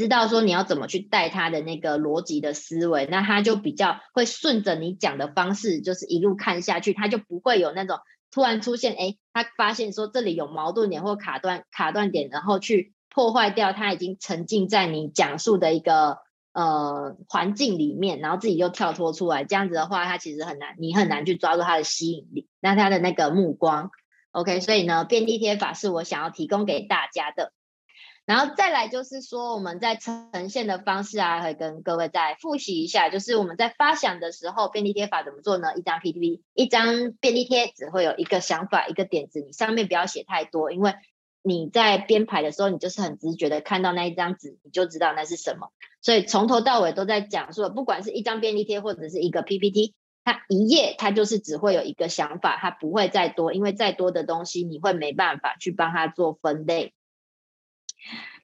知道说你要怎么去带他的那个逻辑的思维，那他就比较会顺着你讲的方式，就是一路看下去，他就不会有那种。突然出现，哎，他发现说这里有矛盾点或卡断卡断点，然后去破坏掉他已经沉浸在你讲述的一个呃环境里面，然后自己又跳脱出来，这样子的话，他其实很难，你很难去抓住他的吸引力，那他的那个目光，OK，所以呢，便利贴法是我想要提供给大家的。然后再来就是说，我们在呈现的方式啊，会跟各位再复习一下。就是我们在发想的时候，便利贴法怎么做呢？一张 PPT，一张便利贴只会有一个想法、一个点子，你上面不要写太多，因为你在编排的时候，你就是很直觉的看到那一张纸，你就知道那是什么。所以从头到尾都在讲述，不管是一张便利贴或者是一个 PPT，它一页它就是只会有一个想法，它不会再多，因为再多的东西你会没办法去帮它做分类。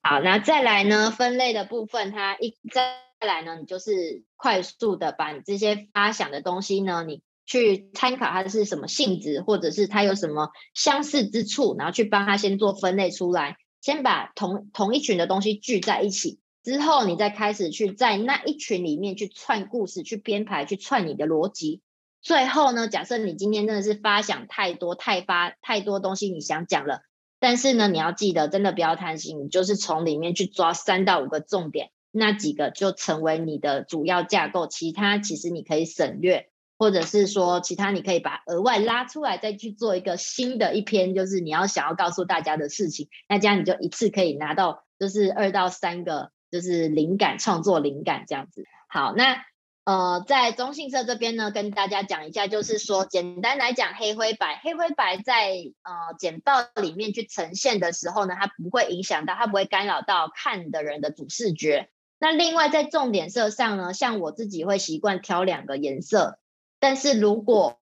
好，那再来呢？分类的部分，它一再来呢，你就是快速的把你这些发想的东西呢，你去参考它是什么性质，或者是它有什么相似之处，然后去帮它先做分类出来，先把同同一群的东西聚在一起，之后你再开始去在那一群里面去串故事，去编排，去串你的逻辑。最后呢，假设你今天真的是发想太多，太发太多东西，你想讲了。但是呢，你要记得，真的不要贪心，你就是从里面去抓三到五个重点，那几个就成为你的主要架构，其他其实你可以省略，或者是说其他你可以把额外拉出来，再去做一个新的一篇，就是你要想要告诉大家的事情，那这样你就一次可以拿到就是二到三个就是灵感创作灵感这样子。好，那。呃，在中性色这边呢，跟大家讲一下，就是说，简单来讲，黑灰白，黑灰白在呃简报里面去呈现的时候呢，它不会影响到，它不会干扰到看的人的主视觉。那另外在重点色上呢，像我自己会习惯挑两个颜色，但是如果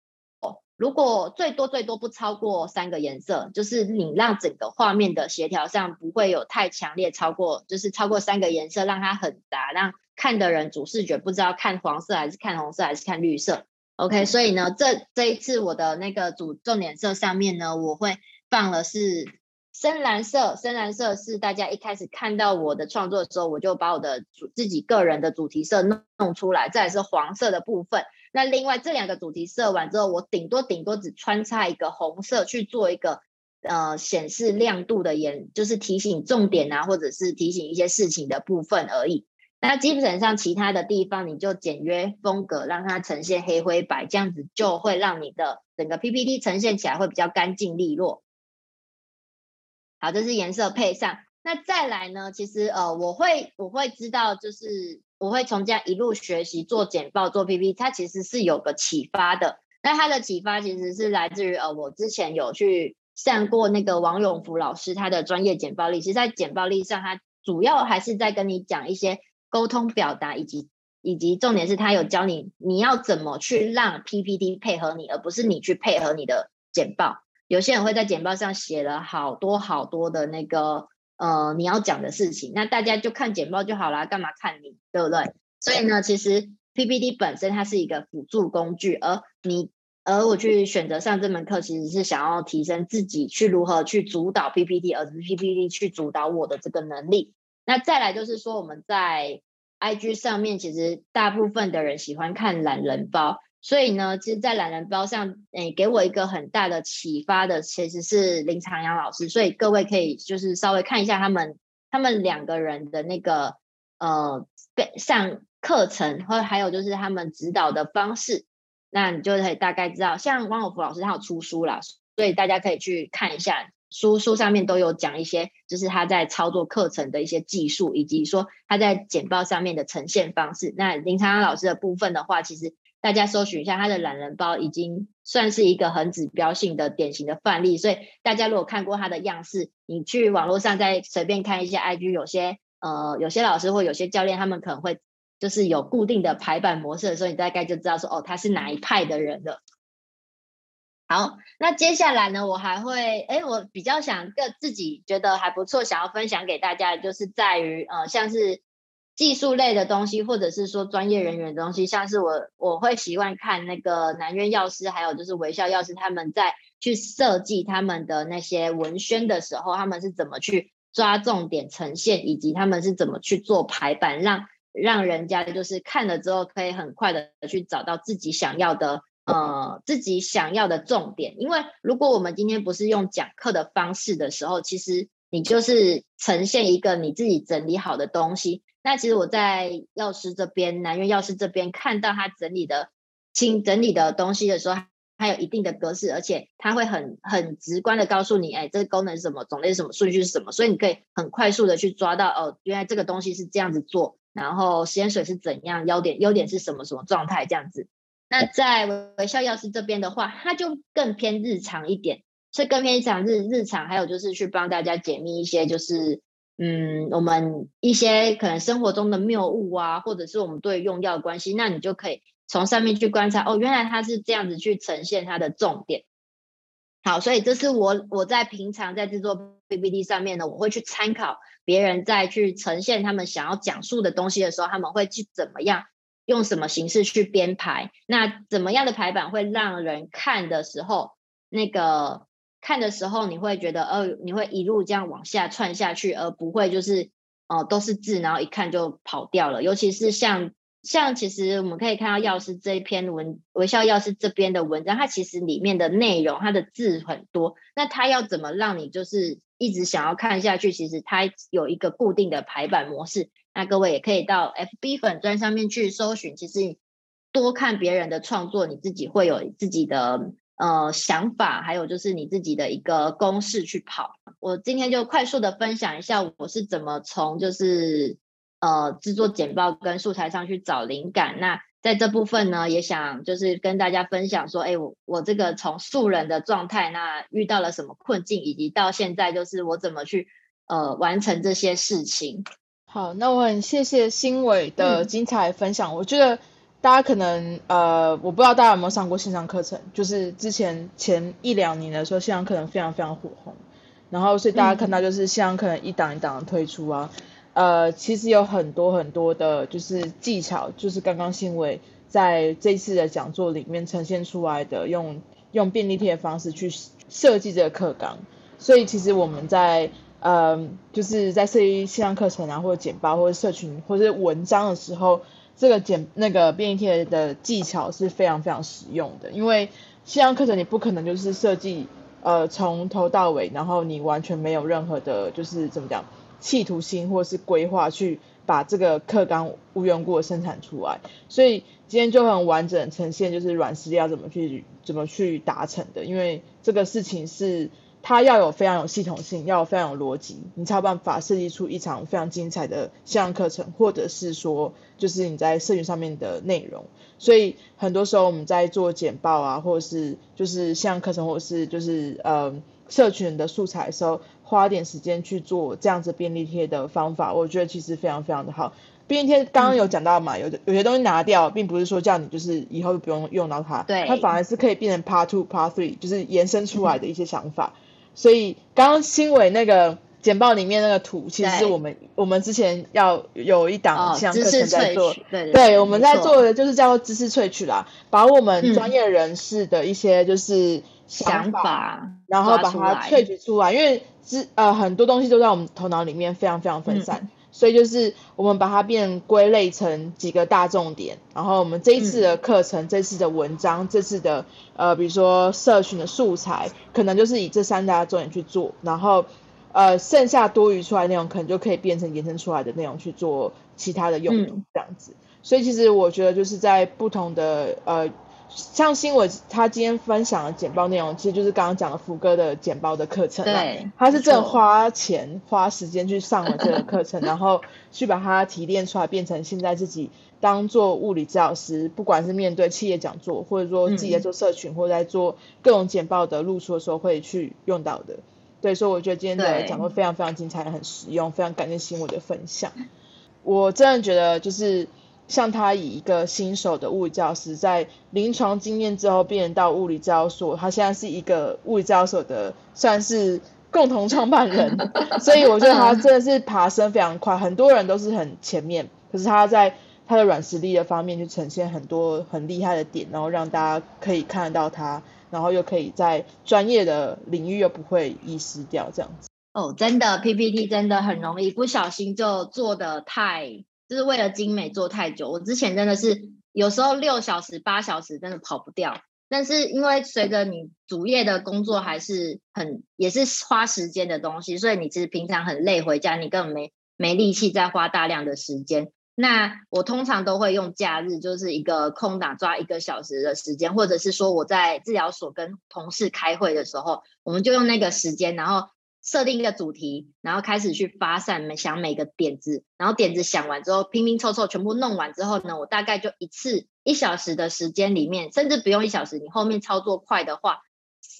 如果最多最多不超过三个颜色，就是你让整个画面的协调上不会有太强烈超过，就是超过三个颜色，让它很杂，让看的人主视觉不知道看黄色还是看红色还是看绿色。OK，所以呢，这这一次我的那个主重点色上面呢，我会放的是深蓝色，深蓝色是大家一开始看到我的创作的时候，我就把我的主自己个人的主题色弄弄出来，再来是黄色的部分。那另外这两个主题色完之后，我顶多顶多只穿插一个红色去做一个呃显示亮度的颜，就是提醒重点啊，或者是提醒一些事情的部分而已。那基本上其他的地方你就简约风格，让它呈现黑灰白，这样子就会让你的整个 PPT 呈现起来会比较干净利落。好，这是颜色配上。那再来呢？其实呃，我会我会知道就是。我会从这样一路学习做简报、做 PPT，它其实是有个启发的。那它的启发其实是来自于呃，我之前有去上过那个王永福老师他的专业简报力。其实，在简报力上，他主要还是在跟你讲一些沟通表达，以及以及重点是他有教你你要怎么去让 PPT 配合你，而不是你去配合你的简报。有些人会在简报上写了好多好多的那个。呃，你要讲的事情，那大家就看简报就好啦，干嘛看你，对不对？所以呢，其实 PPT 本身它是一个辅助工具，而你，而我去选择上这门课，其实是想要提升自己去如何去主导 PPT，而不是 PPT 去主导我的这个能力。那再来就是说，我们在 IG 上面，其实大部分的人喜欢看懒人包。所以呢，其实，在懒人包上，诶，给我一个很大的启发的，其实是林长阳老师。所以各位可以就是稍微看一下他们他们两个人的那个呃上课程，或还有就是他们指导的方式，那你就可以大概知道。像汪有福老师他有出书啦，所以大家可以去看一下。书书上面都有讲一些，就是他在操作课程的一些技术，以及说他在简报上面的呈现方式。那林长阳老师的部分的话，其实大家搜寻一下他的懒人包，已经算是一个很指标性的典型的范例。所以大家如果看过他的样式，你去网络上再随便看一下 IG，有些呃有些老师或有些教练，他们可能会就是有固定的排版模式的时候，你大概就知道说哦，他是哪一派的人了。好，那接下来呢，我还会，哎，我比较想个自己觉得还不错，想要分享给大家的，就是在于，呃，像是技术类的东西，或者是说专业人员的东西，像是我我会习惯看那个南渊药师，还有就是微笑药师，他们在去设计他们的那些文宣的时候，他们是怎么去抓重点呈现，以及他们是怎么去做排版，让让人家就是看了之后可以很快的去找到自己想要的。呃，自己想要的重点，因为如果我们今天不是用讲课的方式的时候，其实你就是呈现一个你自己整理好的东西。那其实我在药师这边，南苑药师这边看到他整理的清整理的东西的时候，还有一定的格式，而且他会很很直观的告诉你，哎，这个功能是什么，种类是什么，顺序是什么，所以你可以很快速的去抓到，哦，原来这个东西是这样子做，然后实验水是怎样，优点优点是什么什么状态这样子。那在微笑药师这边的话，它就更偏日常一点，是更偏日常日日常，还有就是去帮大家解密一些，就是嗯，我们一些可能生活中的谬误啊，或者是我们对用药的关系，那你就可以从上面去观察，哦，原来它是这样子去呈现它的重点。好，所以这是我我在平常在制作 PPT 上面呢，我会去参考别人在去呈现他们想要讲述的东西的时候，他们会去怎么样。用什么形式去编排？那怎么样的排版会让人看的时候，那个看的时候你会觉得，呃，你会一路这样往下串下去，而不会就是，哦、呃，都是字，然后一看就跑掉了。尤其是像像，其实我们可以看到药师这一篇文，微笑药师这边的文章，它其实里面的内容，它的字很多。那它要怎么让你就是一直想要看下去？其实它有一个固定的排版模式。那各位也可以到 FB 粉专上面去搜寻，其实多看别人的创作，你自己会有自己的呃想法，还有就是你自己的一个公式去跑。我今天就快速的分享一下我是怎么从就是呃制作简报跟素材上去找灵感。那在这部分呢，也想就是跟大家分享说，哎，我我这个从素人的状态，那遇到了什么困境，以及到现在就是我怎么去呃完成这些事情。好，那我很谢谢新伟的精彩分享。嗯、我觉得大家可能呃，我不知道大家有没有上过线上课程，就是之前前一两年的时候，线上课程非常非常火红。然后所以大家看到就是线上课程一档一档的推出啊，呃，其实有很多很多的就是技巧，就是刚刚新伟在这次的讲座里面呈现出来的，用用便利贴的方式去设计这个课纲。所以其实我们在嗯，就是在设计线上课程啊，或者简报，或者社群，或者是文章的时候，这个简那个便利贴的技巧是非常非常实用的。因为线上课程你不可能就是设计呃从头到尾，然后你完全没有任何的，就是怎么讲企图心或是规划去把这个课纲无缘故的生产出来。所以今天就很完整呈现，就是软实力要怎么去怎么去达成的。因为这个事情是。它要有非常有系统性，要有非常有逻辑，你才有办法设计出一场非常精彩的线上课程，或者是说，就是你在社群上面的内容。所以很多时候我们在做简报啊，或者是就是线上课程，或者是就是呃社群的素材的时候，花点时间去做这样子便利贴的方法，我觉得其实非常非常的好。便利贴刚刚有讲到嘛，有的有些东西拿掉，并不是说叫你就是以后就不用用到它，对，它反而是可以变成 Part Two、Part Three，就是延伸出来的一些想法。嗯所以刚刚新伟那个简报里面那个图，其实是我们我们之前要有一档像课程在做，对对，对，对，我们在做的就是叫做知识萃取啦，把我们专业人士的一些就是想法，然后把它萃取出来，因为知呃很多东西都在我们头脑里面非常非常分散。嗯所以就是我们把它变归类成几个大重点，然后我们这一次的课程、嗯、这次的文章、这次的呃，比如说社群的素材，可能就是以这三大重点去做，然后呃，剩下多余出来的内容，可能就可以变成延伸出来的内容去做其他的用途，这样子。嗯、所以其实我觉得就是在不同的呃像新伟他今天分享的简报内容，其实就是刚刚讲的福哥的简报的课程。对，他是真的花钱花时间去上了这个课程，然后去把它提炼出来，变成现在自己当做物理治疗师，不管是面对企业讲座，或者说自己在做社群，嗯、或者在做各种简报的露出的时候会去用到的。对，所以我觉得今天的讲座非常非常精彩，很实用，非常感谢新伟的分享。我真的觉得就是。像他以一个新手的物理教师，在临床经验之后变成到物理治疗所，他现在是一个物理治疗所的算是共同创办人，所以我觉得他真的是爬升非常快。很多人都是很前面，可是他在他的软实力的方面就呈现很多很厉害的点，然后让大家可以看得到他，然后又可以在专业的领域又不会遗失掉这样子。哦，真的 PPT 真的很容易不小心就做的太。就是为了精美做太久，我之前真的是有时候六小时、八小时真的跑不掉。但是因为随着你主业的工作还是很也是花时间的东西，所以你其实平常很累，回家你根本没没力气再花大量的时间。那我通常都会用假日，就是一个空档抓一个小时的时间，或者是说我在治疗所跟同事开会的时候，我们就用那个时间，然后。设定一个主题，然后开始去发散，想每个点子，然后点子想完之后，拼拼凑凑全部弄完之后呢，我大概就一次一小时的时间里面，甚至不用一小时，你后面操作快的话，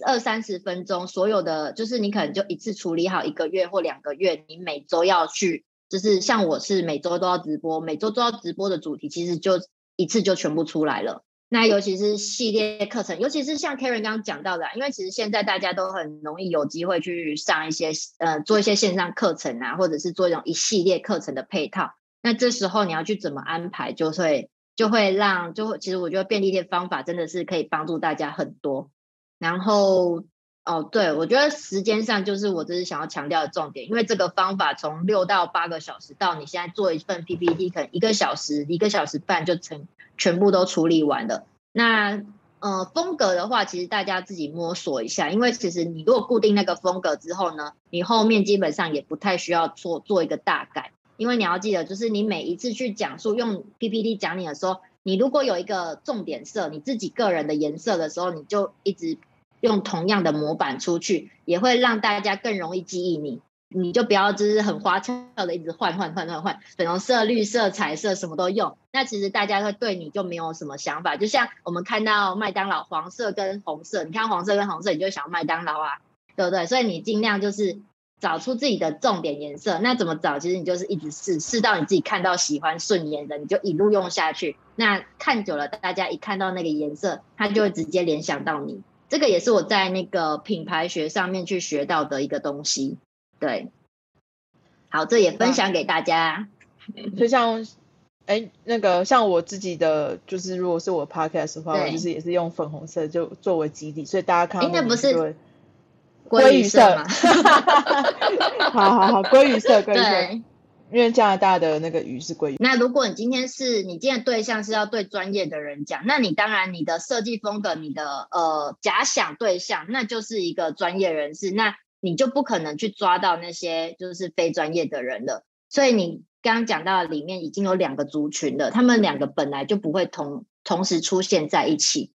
二三十分钟，所有的就是你可能就一次处理好一个月或两个月，你每周要去，就是像我是每周都要直播，每周都要直播的主题，其实就一次就全部出来了。那尤其是系列课程，尤其是像 Karen 刚刚讲到的，因为其实现在大家都很容易有机会去上一些呃做一些线上课程啊，或者是做一种一系列课程的配套。那这时候你要去怎么安排，就会就会让就会其实我觉得便利店方法真的是可以帮助大家很多。然后哦，对，我觉得时间上就是我这是想要强调的重点，因为这个方法从六到八个小时到你现在做一份 PPT 可能一个小时一个小时半就成。全部都处理完了。那呃风格的话，其实大家自己摸索一下，因为其实你如果固定那个风格之后呢，你后面基本上也不太需要做做一个大改，因为你要记得，就是你每一次去讲述用 PPT 讲你的时候，你如果有一个重点色，你自己个人的颜色的时候，你就一直用同样的模板出去，也会让大家更容易记忆你。你就不要就是很花俏的一直换换换换换，粉红色、绿色、彩色什么都用，那其实大家会对你就没有什么想法。就像我们看到麦当劳黄色跟红色，你看黄色跟红色，你就想麦当劳啊，对不对？所以你尽量就是找出自己的重点颜色。那怎么找？其实你就是一直试，试到你自己看到喜欢顺眼的，你就一路用下去。那看久了，大家一看到那个颜色，他就会直接联想到你。这个也是我在那个品牌学上面去学到的一个东西。对，好，这也分享给大家。就像，哎，那个像我自己的，就是如果是我 podcast 的话，我就是也是用粉红色就作为基底，所以大家看到应该不是鲑鱼色吗？好好好，鲑鱼色，鲑鱼色。因为加拿大的那个鱼是鲑鱼。那如果你今天是你今天对象是要对专业的人讲，那你当然你的设计风格，你的呃假想对象，那就是一个专业人士。那你就不可能去抓到那些就是非专业的人了，所以你刚刚讲到里面已经有两个族群了，他们两个本来就不会同同时出现在一起，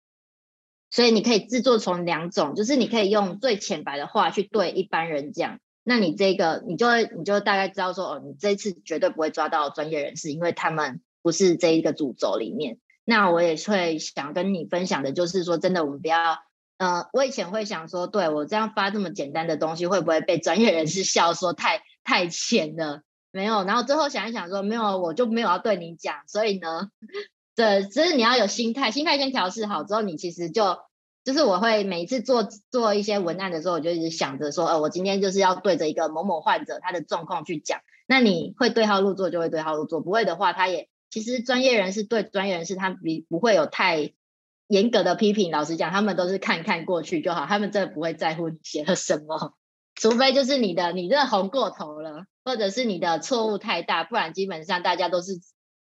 所以你可以制作从两种，就是你可以用最浅白的话去对一般人讲，那你这个你就会你就大概知道说哦，你这次绝对不会抓到专业人士，因为他们不是这一个主轴里面。那我也会想跟你分享的就是说，真的我们不要。呃，我以前会想说，对我这样发这么简单的东西，会不会被专业人士笑说太太浅了？没有，然后最后想一想说，没有，我就没有要对你讲。所以呢，对，只是你要有心态，心态先调试好之后，你其实就就是我会每一次做做一些文案的时候，我就一直想着说，呃，我今天就是要对着一个某某患者他的状况去讲。那你会对号入座就会对号入座，不会的话，他也其实专业人士对专业人士他比不会有太。严格的批评，老实讲，他们都是看看过去就好，他们真的不会在乎你写了什么，除非就是你的你这红过头了，或者是你的错误太大，不然基本上大家都是，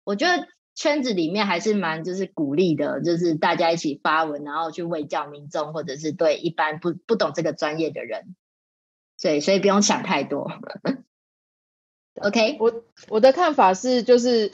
我觉得圈子里面还是蛮就是鼓励的，就是大家一起发文，然后去为教民众，或者是对一般不不懂这个专业的人，对，所以不用想太多。OK，我我的看法是就是。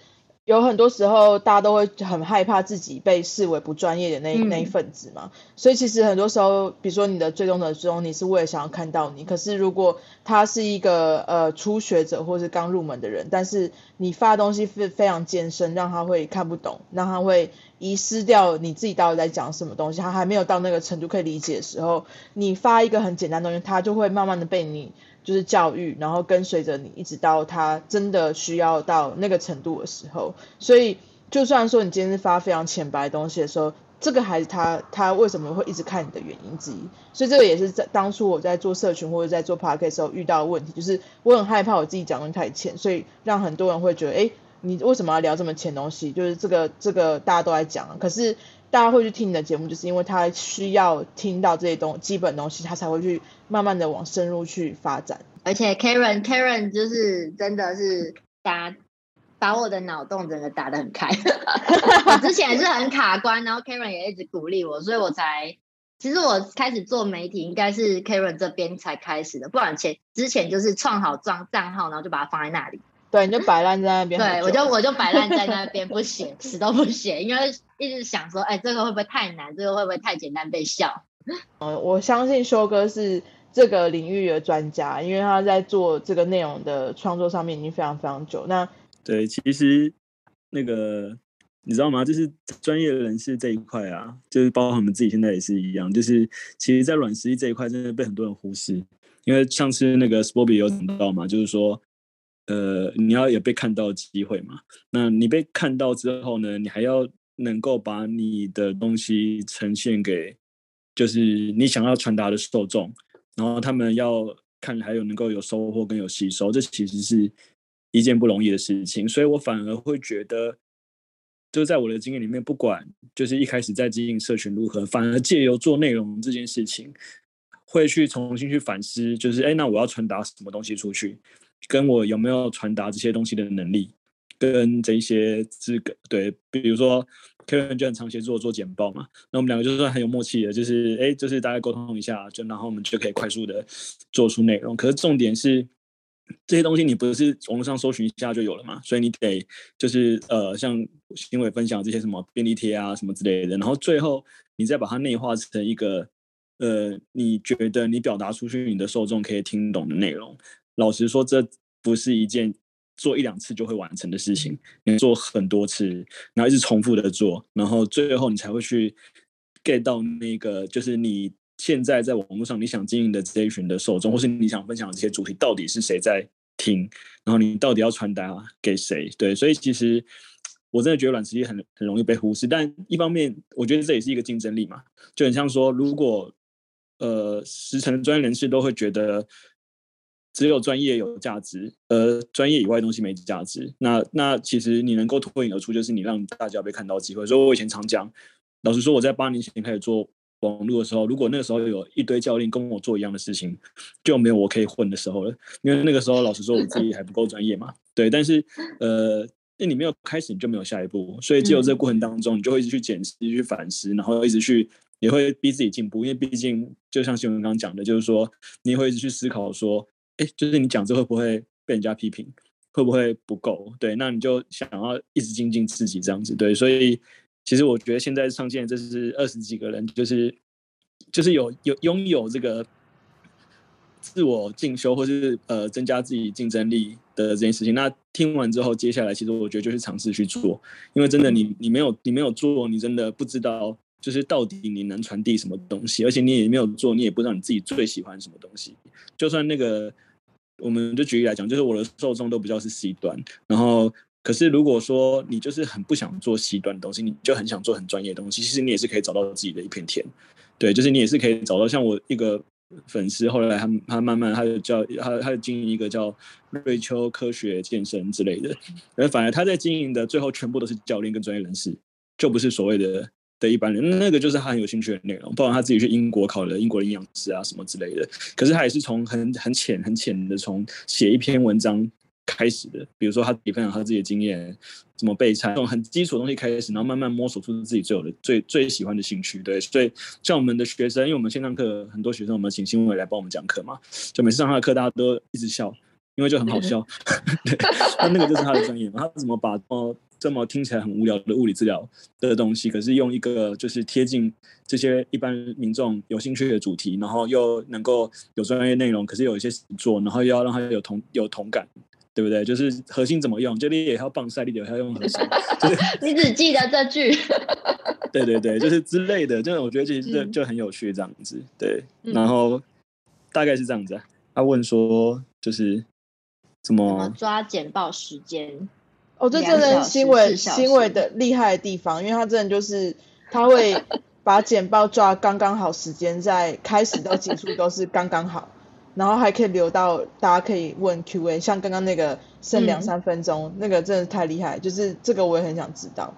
有很多时候，大家都会很害怕自己被视为不专业的那、嗯、那一份子嘛。所以其实很多时候，比如说你的最终的最终你是为了想要看到你，可是如果他是一个呃初学者或是刚入门的人，但是你发的东西非非常艰深，让他会看不懂，让他会遗失掉你自己到底在讲什么东西，他还没有到那个程度可以理解的时候，你发一个很简单的东西，他就会慢慢的被你。就是教育，然后跟随着你，一直到他真的需要到那个程度的时候。所以，就算说你今天是发非常浅白的东西的时候，这个孩子他他为什么会一直看你的原因之一。所以，这个也是在当初我在做社群或者在做 podcast 的时候遇到的问题，就是我很害怕我自己讲的太浅，所以让很多人会觉得，哎，你为什么要聊这么浅东西？就是这个这个大家都在讲，可是。大家会去听你的节目，就是因为他需要听到这些东基本东西，他才会去慢慢的往深入去发展。而且 Karen Karen 就是真的是打把我的脑洞整个打得很开。我之前是很卡关，然后 Karen 也一直鼓励我，所以我才其实我开始做媒体应该是 Karen 这边才开始的，不然前之前就是创好账账号，然后就把它放在那里。对，你就摆烂在那边。对，我就 我就摆烂在那边不写，死都不写，因为一直想说，哎，这个会不会太难？这个会不会太简单被笑？嗯，我相信修哥是这个领域的专家，因为他在做这个内容的创作上面已经非常非常久。那对，其实那个你知道吗？就是专业人士这一块啊，就是包括我们自己现在也是一样，就是其实，在软实力这一块真的被很多人忽视，因为上次那个 Spoby 有讲到嘛，就是说。呃，你要有被看到的机会嘛？那你被看到之后呢？你还要能够把你的东西呈现给，就是你想要传达的受众，然后他们要看，还有能够有收获跟有吸收，这其实是一件不容易的事情。所以我反而会觉得，就在我的经验里面，不管就是一开始在经营社群如何，反而借由做内容这件事情，会去重新去反思，就是哎，那我要传达什么东西出去？跟我有没有传达这些东西的能力，跟这些资格，对，比如说 kenn 就很常协助我做简报嘛，那我们两个就算很有默契的，就是哎，就是大家沟通一下，就然后我们就可以快速的做出内容。可是重点是这些东西你不是网络上搜寻一下就有了嘛，所以你得就是呃，像新伟分享这些什么便利贴啊什么之类的，然后最后你再把它内化成一个呃，你觉得你表达出去你的受众可以听懂的内容。老实说，这不是一件做一两次就会完成的事情，你做很多次，然后一直重复的做，然后最后你才会去 get 到那个，就是你现在在网络上你想经营的这一群的受众，或是你想分享的这些主题，到底是谁在听，然后你到底要传达给谁？对，所以其实我真的觉得软实力很很容易被忽视，但一方面我觉得这也是一个竞争力嘛，就很像说，如果呃十成的专业人士都会觉得。只有专业有价值，呃，专业以外的东西没价值。那那其实你能够脱颖而出，就是你让大家被看到机会。所以我以前常讲，老实说，我在八年前开始做网络的时候，如果那个时候有一堆教练跟我做一样的事情，就没有我可以混的时候了。因为那个时候，老实说，我自己还不够专业嘛。对，但是呃，那你没有开始，你就没有下一步。所以只有这个过程当中，你就会一直去检视、去反思，然后一直去也会逼自己进步。因为毕竟，就像新闻刚刚讲的，就是说，你会一直去思考说。哎，就是你讲这会不会被人家批评？会不会不够？对，那你就想要一直精进自己这样子。对，所以其实我觉得现在上线这是二十几个人，就是就是有有拥有这个自我进修或是呃增加自己竞争力的这件事情。那听完之后，接下来其实我觉得就是尝试去做，因为真的你你没有你没有做，你真的不知道。就是到底你能传递什么东西，而且你也没有做，你也不知道你自己最喜欢什么东西。就算那个，我们就举例来讲，就是我的受众都比较是 C 端，然后可是如果说你就是很不想做 C 端的东西，你就很想做很专业的东西，其实你也是可以找到自己的一片天。对，就是你也是可以找到像我一个粉丝，后来他他慢慢他就叫他他就经营一个叫瑞秋科学健身之类的，而反而他在经营的最后全部都是教练跟专业人士，就不是所谓的。的一般人，那个就是他很有兴趣的内容，包括他自己去英国考了英国的营养师啊什么之类的。可是他也是从很很浅很浅的从写一篇文章开始的，比如说他自己分享他自己的经验，怎么备餐，从很基础的东西开始，然后慢慢摸索出自己最有的最最喜欢的兴趣。对，所以像我们的学生，因为我们线上课很多学生，我们请新伟来帮我们讲课嘛，就每次上他的课，大家都一直笑。因为就很好笑。那那个就是他的专业嘛，他怎么把哦这么听起来很无聊的物理治疗的东西，可是用一个就是贴近这些一般民众有兴趣的主题，然后又能够有专业内容，可是有一些实作，然后又要让他有同有同感，对不对？就是核心怎么用，就你也要棒赛，你也要用核心。就是 你只记得这句。对对对，就是之类的，就是我觉得其实就就很有趣这样子。对，嗯、然后大概是这样子啊。他问说，就是怎么，抓简报时间？哦，这真的是新伟新伟的厉害的地方，因为他真的就是他会 把简报抓刚刚好时间，在开始到结束都是刚刚好，然后还可以留到大家可以问 Q&A，像刚刚那个剩两三分钟，嗯、那个真的太厉害，就是这个我也很想知道，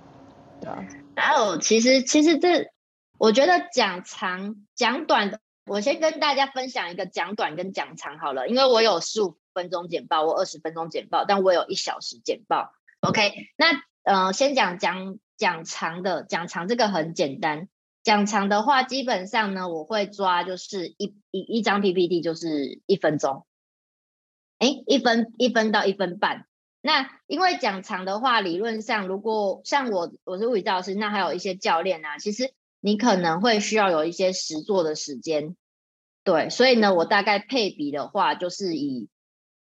对啊。还有，其实其实这我觉得讲长讲短的，我先跟大家分享一个讲短跟讲长好了，因为我有十五分钟简报，我二十分钟简报，但我有一小时简报。OK，那呃，先讲讲讲长的，讲长这个很简单。讲长的话，基本上呢，我会抓就是一一一张 PPT 就是一分钟，哎，一分一分到一分半。那因为讲长的话，理论上如果像我我是物理教师，那还有一些教练啊，其实你可能会需要有一些实作的时间。对，所以呢，我大概配比的话，就是以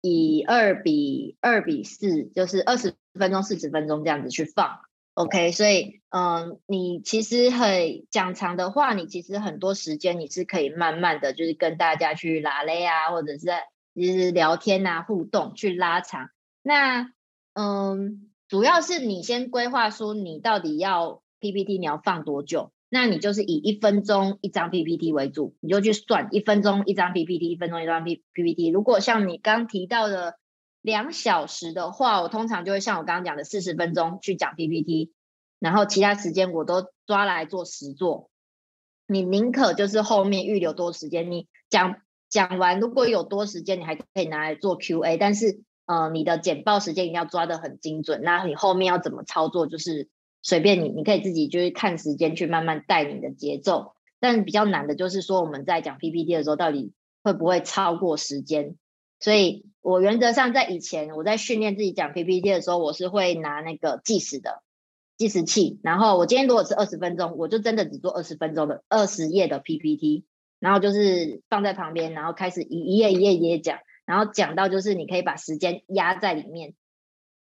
以二比二比四，就是二十。分钟、四十分钟这样子去放，OK，所以，嗯，你其实很讲长的话，你其实很多时间你是可以慢慢的就是跟大家去拉嘞啊，或者是就是聊天啊、互动去拉长。那，嗯，主要是你先规划说你到底要 PPT 你要放多久，那你就是以一分钟一张 PPT 为主，你就去算一分钟一张 PPT，一分钟一张 P PPT。如果像你刚提到的。两小时的话，我通常就会像我刚刚讲的四十分钟去讲 PPT，然后其他时间我都抓来做实做。你宁可就是后面预留多时间，你讲讲完如果有多时间，你还可以拿来做 QA。但是呃，你的简报时间一定要抓得很精准。那你后面要怎么操作，就是随便你，你可以自己就是看时间去慢慢带你的节奏。但比较难的就是说我们在讲 PPT 的时候，到底会不会超过时间？所以。我原则上在以前我在训练自己讲 PPT 的时候，我是会拿那个计时的计时器，然后我今天如果是二十分钟，我就真的只做二十分钟的二十页的 PPT，然后就是放在旁边，然后开始一一页一页一页讲，然后讲到就是你可以把时间压在里面，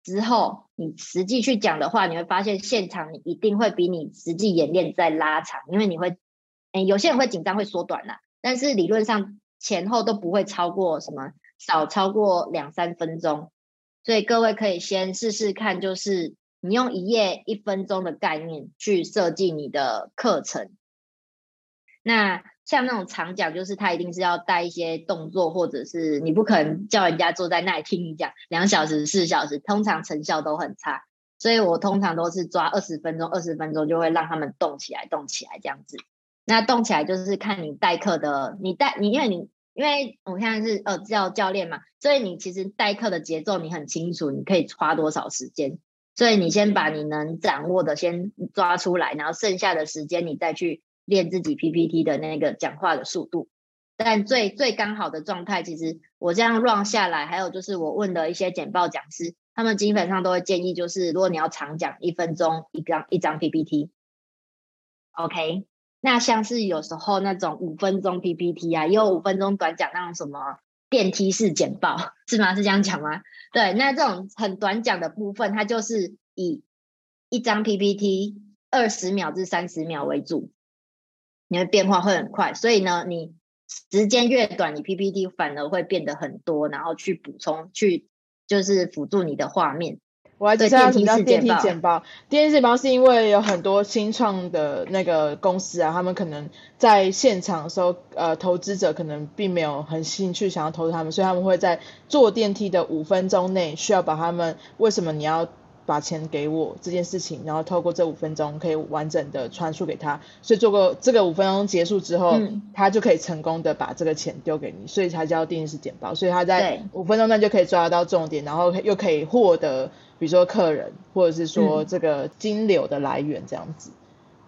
之后你实际去讲的话，你会发现现场一定会比你实际演练再拉长，因为你会，诶，有些人会紧张会缩短啦，但是理论上前后都不会超过什么。少超过两三分钟，所以各位可以先试试看，就是你用一页一分钟的概念去设计你的课程。那像那种长讲，就是他一定是要带一些动作，或者是你不可能叫人家坐在那里听你讲两小时、四小时，通常成效都很差。所以我通常都是抓二十分钟，二十分钟就会让他们动起来，动起来这样子。那动起来就是看你代课的，你带你，因为你。因为我现在是呃教教练嘛，所以你其实代课的节奏你很清楚，你可以花多少时间，所以你先把你能掌握的先抓出来，然后剩下的时间你再去练自己 PPT 的那个讲话的速度。但最最刚好的状态，其实我这样 run 下来，还有就是我问的一些简报讲师，他们基本上都会建议，就是如果你要长讲一分钟一张一张 PPT，OK。那像是有时候那种五分钟 PPT 啊，也有五分钟短讲那种什么电梯式简报，是吗？是这样讲吗？对，那这种很短讲的部分，它就是以一张 PPT 二十秒至三十秒为主，你的变化会很快，所以呢，你时间越短，你 PPT 反而会变得很多，然后去补充，去就是辅助你的画面。我还知道什么叫电梯简报。电梯简报是因为有很多新创的那个公司啊，他们可能在现场的时候，呃，投资者可能并没有很兴趣想要投资他们，所以他们会在坐电梯的五分钟内，需要把他们为什么你要把钱给我这件事情，然后透过这五分钟可以完整的传输给他，所以做过这个五分钟结束之后，嗯、他就可以成功的把这个钱丢给你，所以才叫电梯式简报。所以他在五分钟内就可以抓得到重点，然后又可以获得。比如说客人，或者是说这个金流的来源这样子。嗯、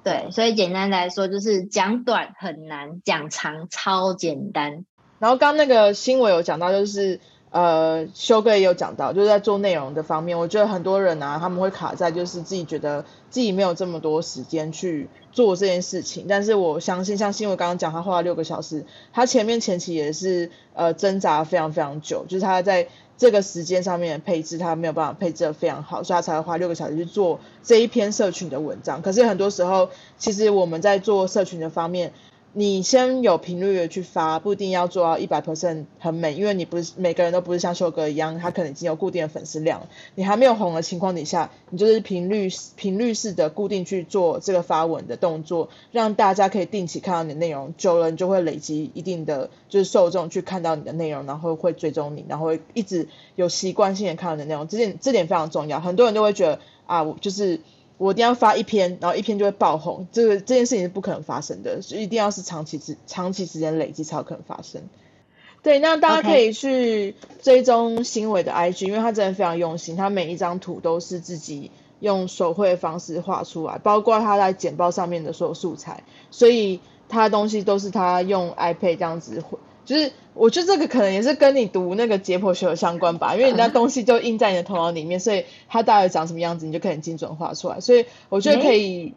对，所以简单来说就是讲短很难，讲长超简单。然后刚刚那个新闻有讲到，就是呃，修哥也有讲到，就是在做内容的方面，我觉得很多人啊，他们会卡在就是自己觉得自己没有这么多时间去做这件事情。但是我相信，像新闻刚刚讲，他花了六个小时，他前面前期也是呃挣扎非常非常久，就是他在这个时间上面配置，他没有办法配置的非常好，所以他才会花六个小时去做这一篇社群的文章。可是很多时候，其实我们在做社群的方面。你先有频率的去发，不一定要做到一百 percent 很美，因为你不是每个人都不是像修哥一样，他可能已经有固定的粉丝量。你还没有红的情况底下，你就是频率频率式的固定去做这个发文的动作，让大家可以定期看到你的内容，久了你就会累积一定的就是受众去看到你的内容，然后会追踪你，然后一直有习惯性的看到你的内容。这点这点非常重要，很多人都会觉得啊，我就是。我一定要发一篇，然后一篇就会爆红，这个这件事情是不可能发生的，所以一定要是长期之长期时间累积才有可能发生。对，那大家可以去追踪新伟的 IG，因为他真的非常用心，他每一张图都是自己用手绘的方式画出来，包括他在简报上面的所有素材，所以他的东西都是他用 iPad 这样子绘。就是我觉得这个可能也是跟你读那个解剖学有相关吧，因为你那东西就印在你的头脑里面，所以它大概长什么样子，你就可以很精准画出来。所以我觉得可以，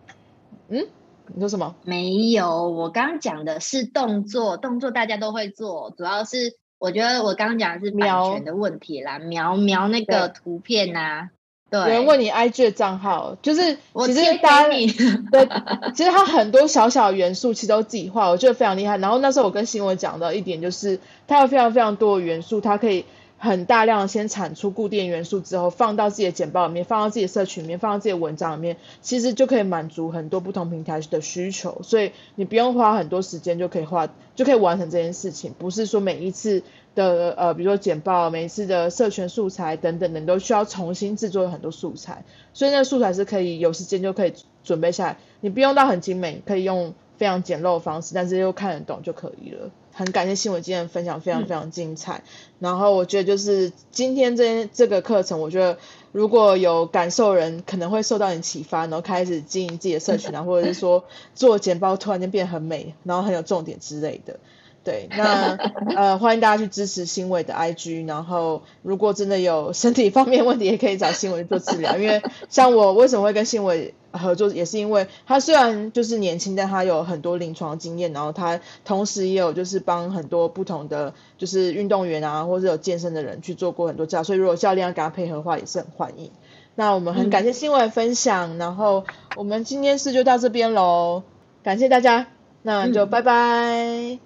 嗯，你说什么？没有，我刚刚讲的是动作，动作大家都会做，主要是我觉得我刚刚讲的是版权的问题啦，描描那个图片呐、啊。对，有人问你 IG 的账号，就是其实大家 对，其实它很多小小元素其实都自己画，我觉得非常厉害。然后那时候我跟新闻讲的一点就是，它有非常非常多的元素，它可以很大量的先产出固定元素之后，放到自己的简报里面，放到自己的社群里面，放到自己的文章里面，其实就可以满足很多不同平台的需求。所以你不用花很多时间就可以画，就可以完成这件事情，不是说每一次。的呃，比如说简报，每一次的社群素材等等的，你都需要重新制作很多素材，所以那个素材是可以有时间就可以准备下来，你不用到很精美，可以用非常简陋的方式，但是又看得懂就可以了。很感谢新闻今天的分享，非常非常精彩。嗯、然后我觉得就是今天这这个课程，我觉得如果有感受人可能会受到你启发，然后开始经营自己的社群啊，或者是说做简报突然间变很美，然后很有重点之类的。对，那呃，欢迎大家去支持新伟的 IG，然后如果真的有身体方面问题，也可以找新伟做治疗。因为像我为什么会跟新伟合作，也是因为他虽然就是年轻，但他有很多临床经验，然后他同时也有就是帮很多不同的就是运动员啊，或者有健身的人去做过很多教，所以如果教练要跟他配合的话，也是很欢迎。那我们很感谢新伟分享，嗯，然后我们今天事就到这边喽，感谢大家，那就拜拜。嗯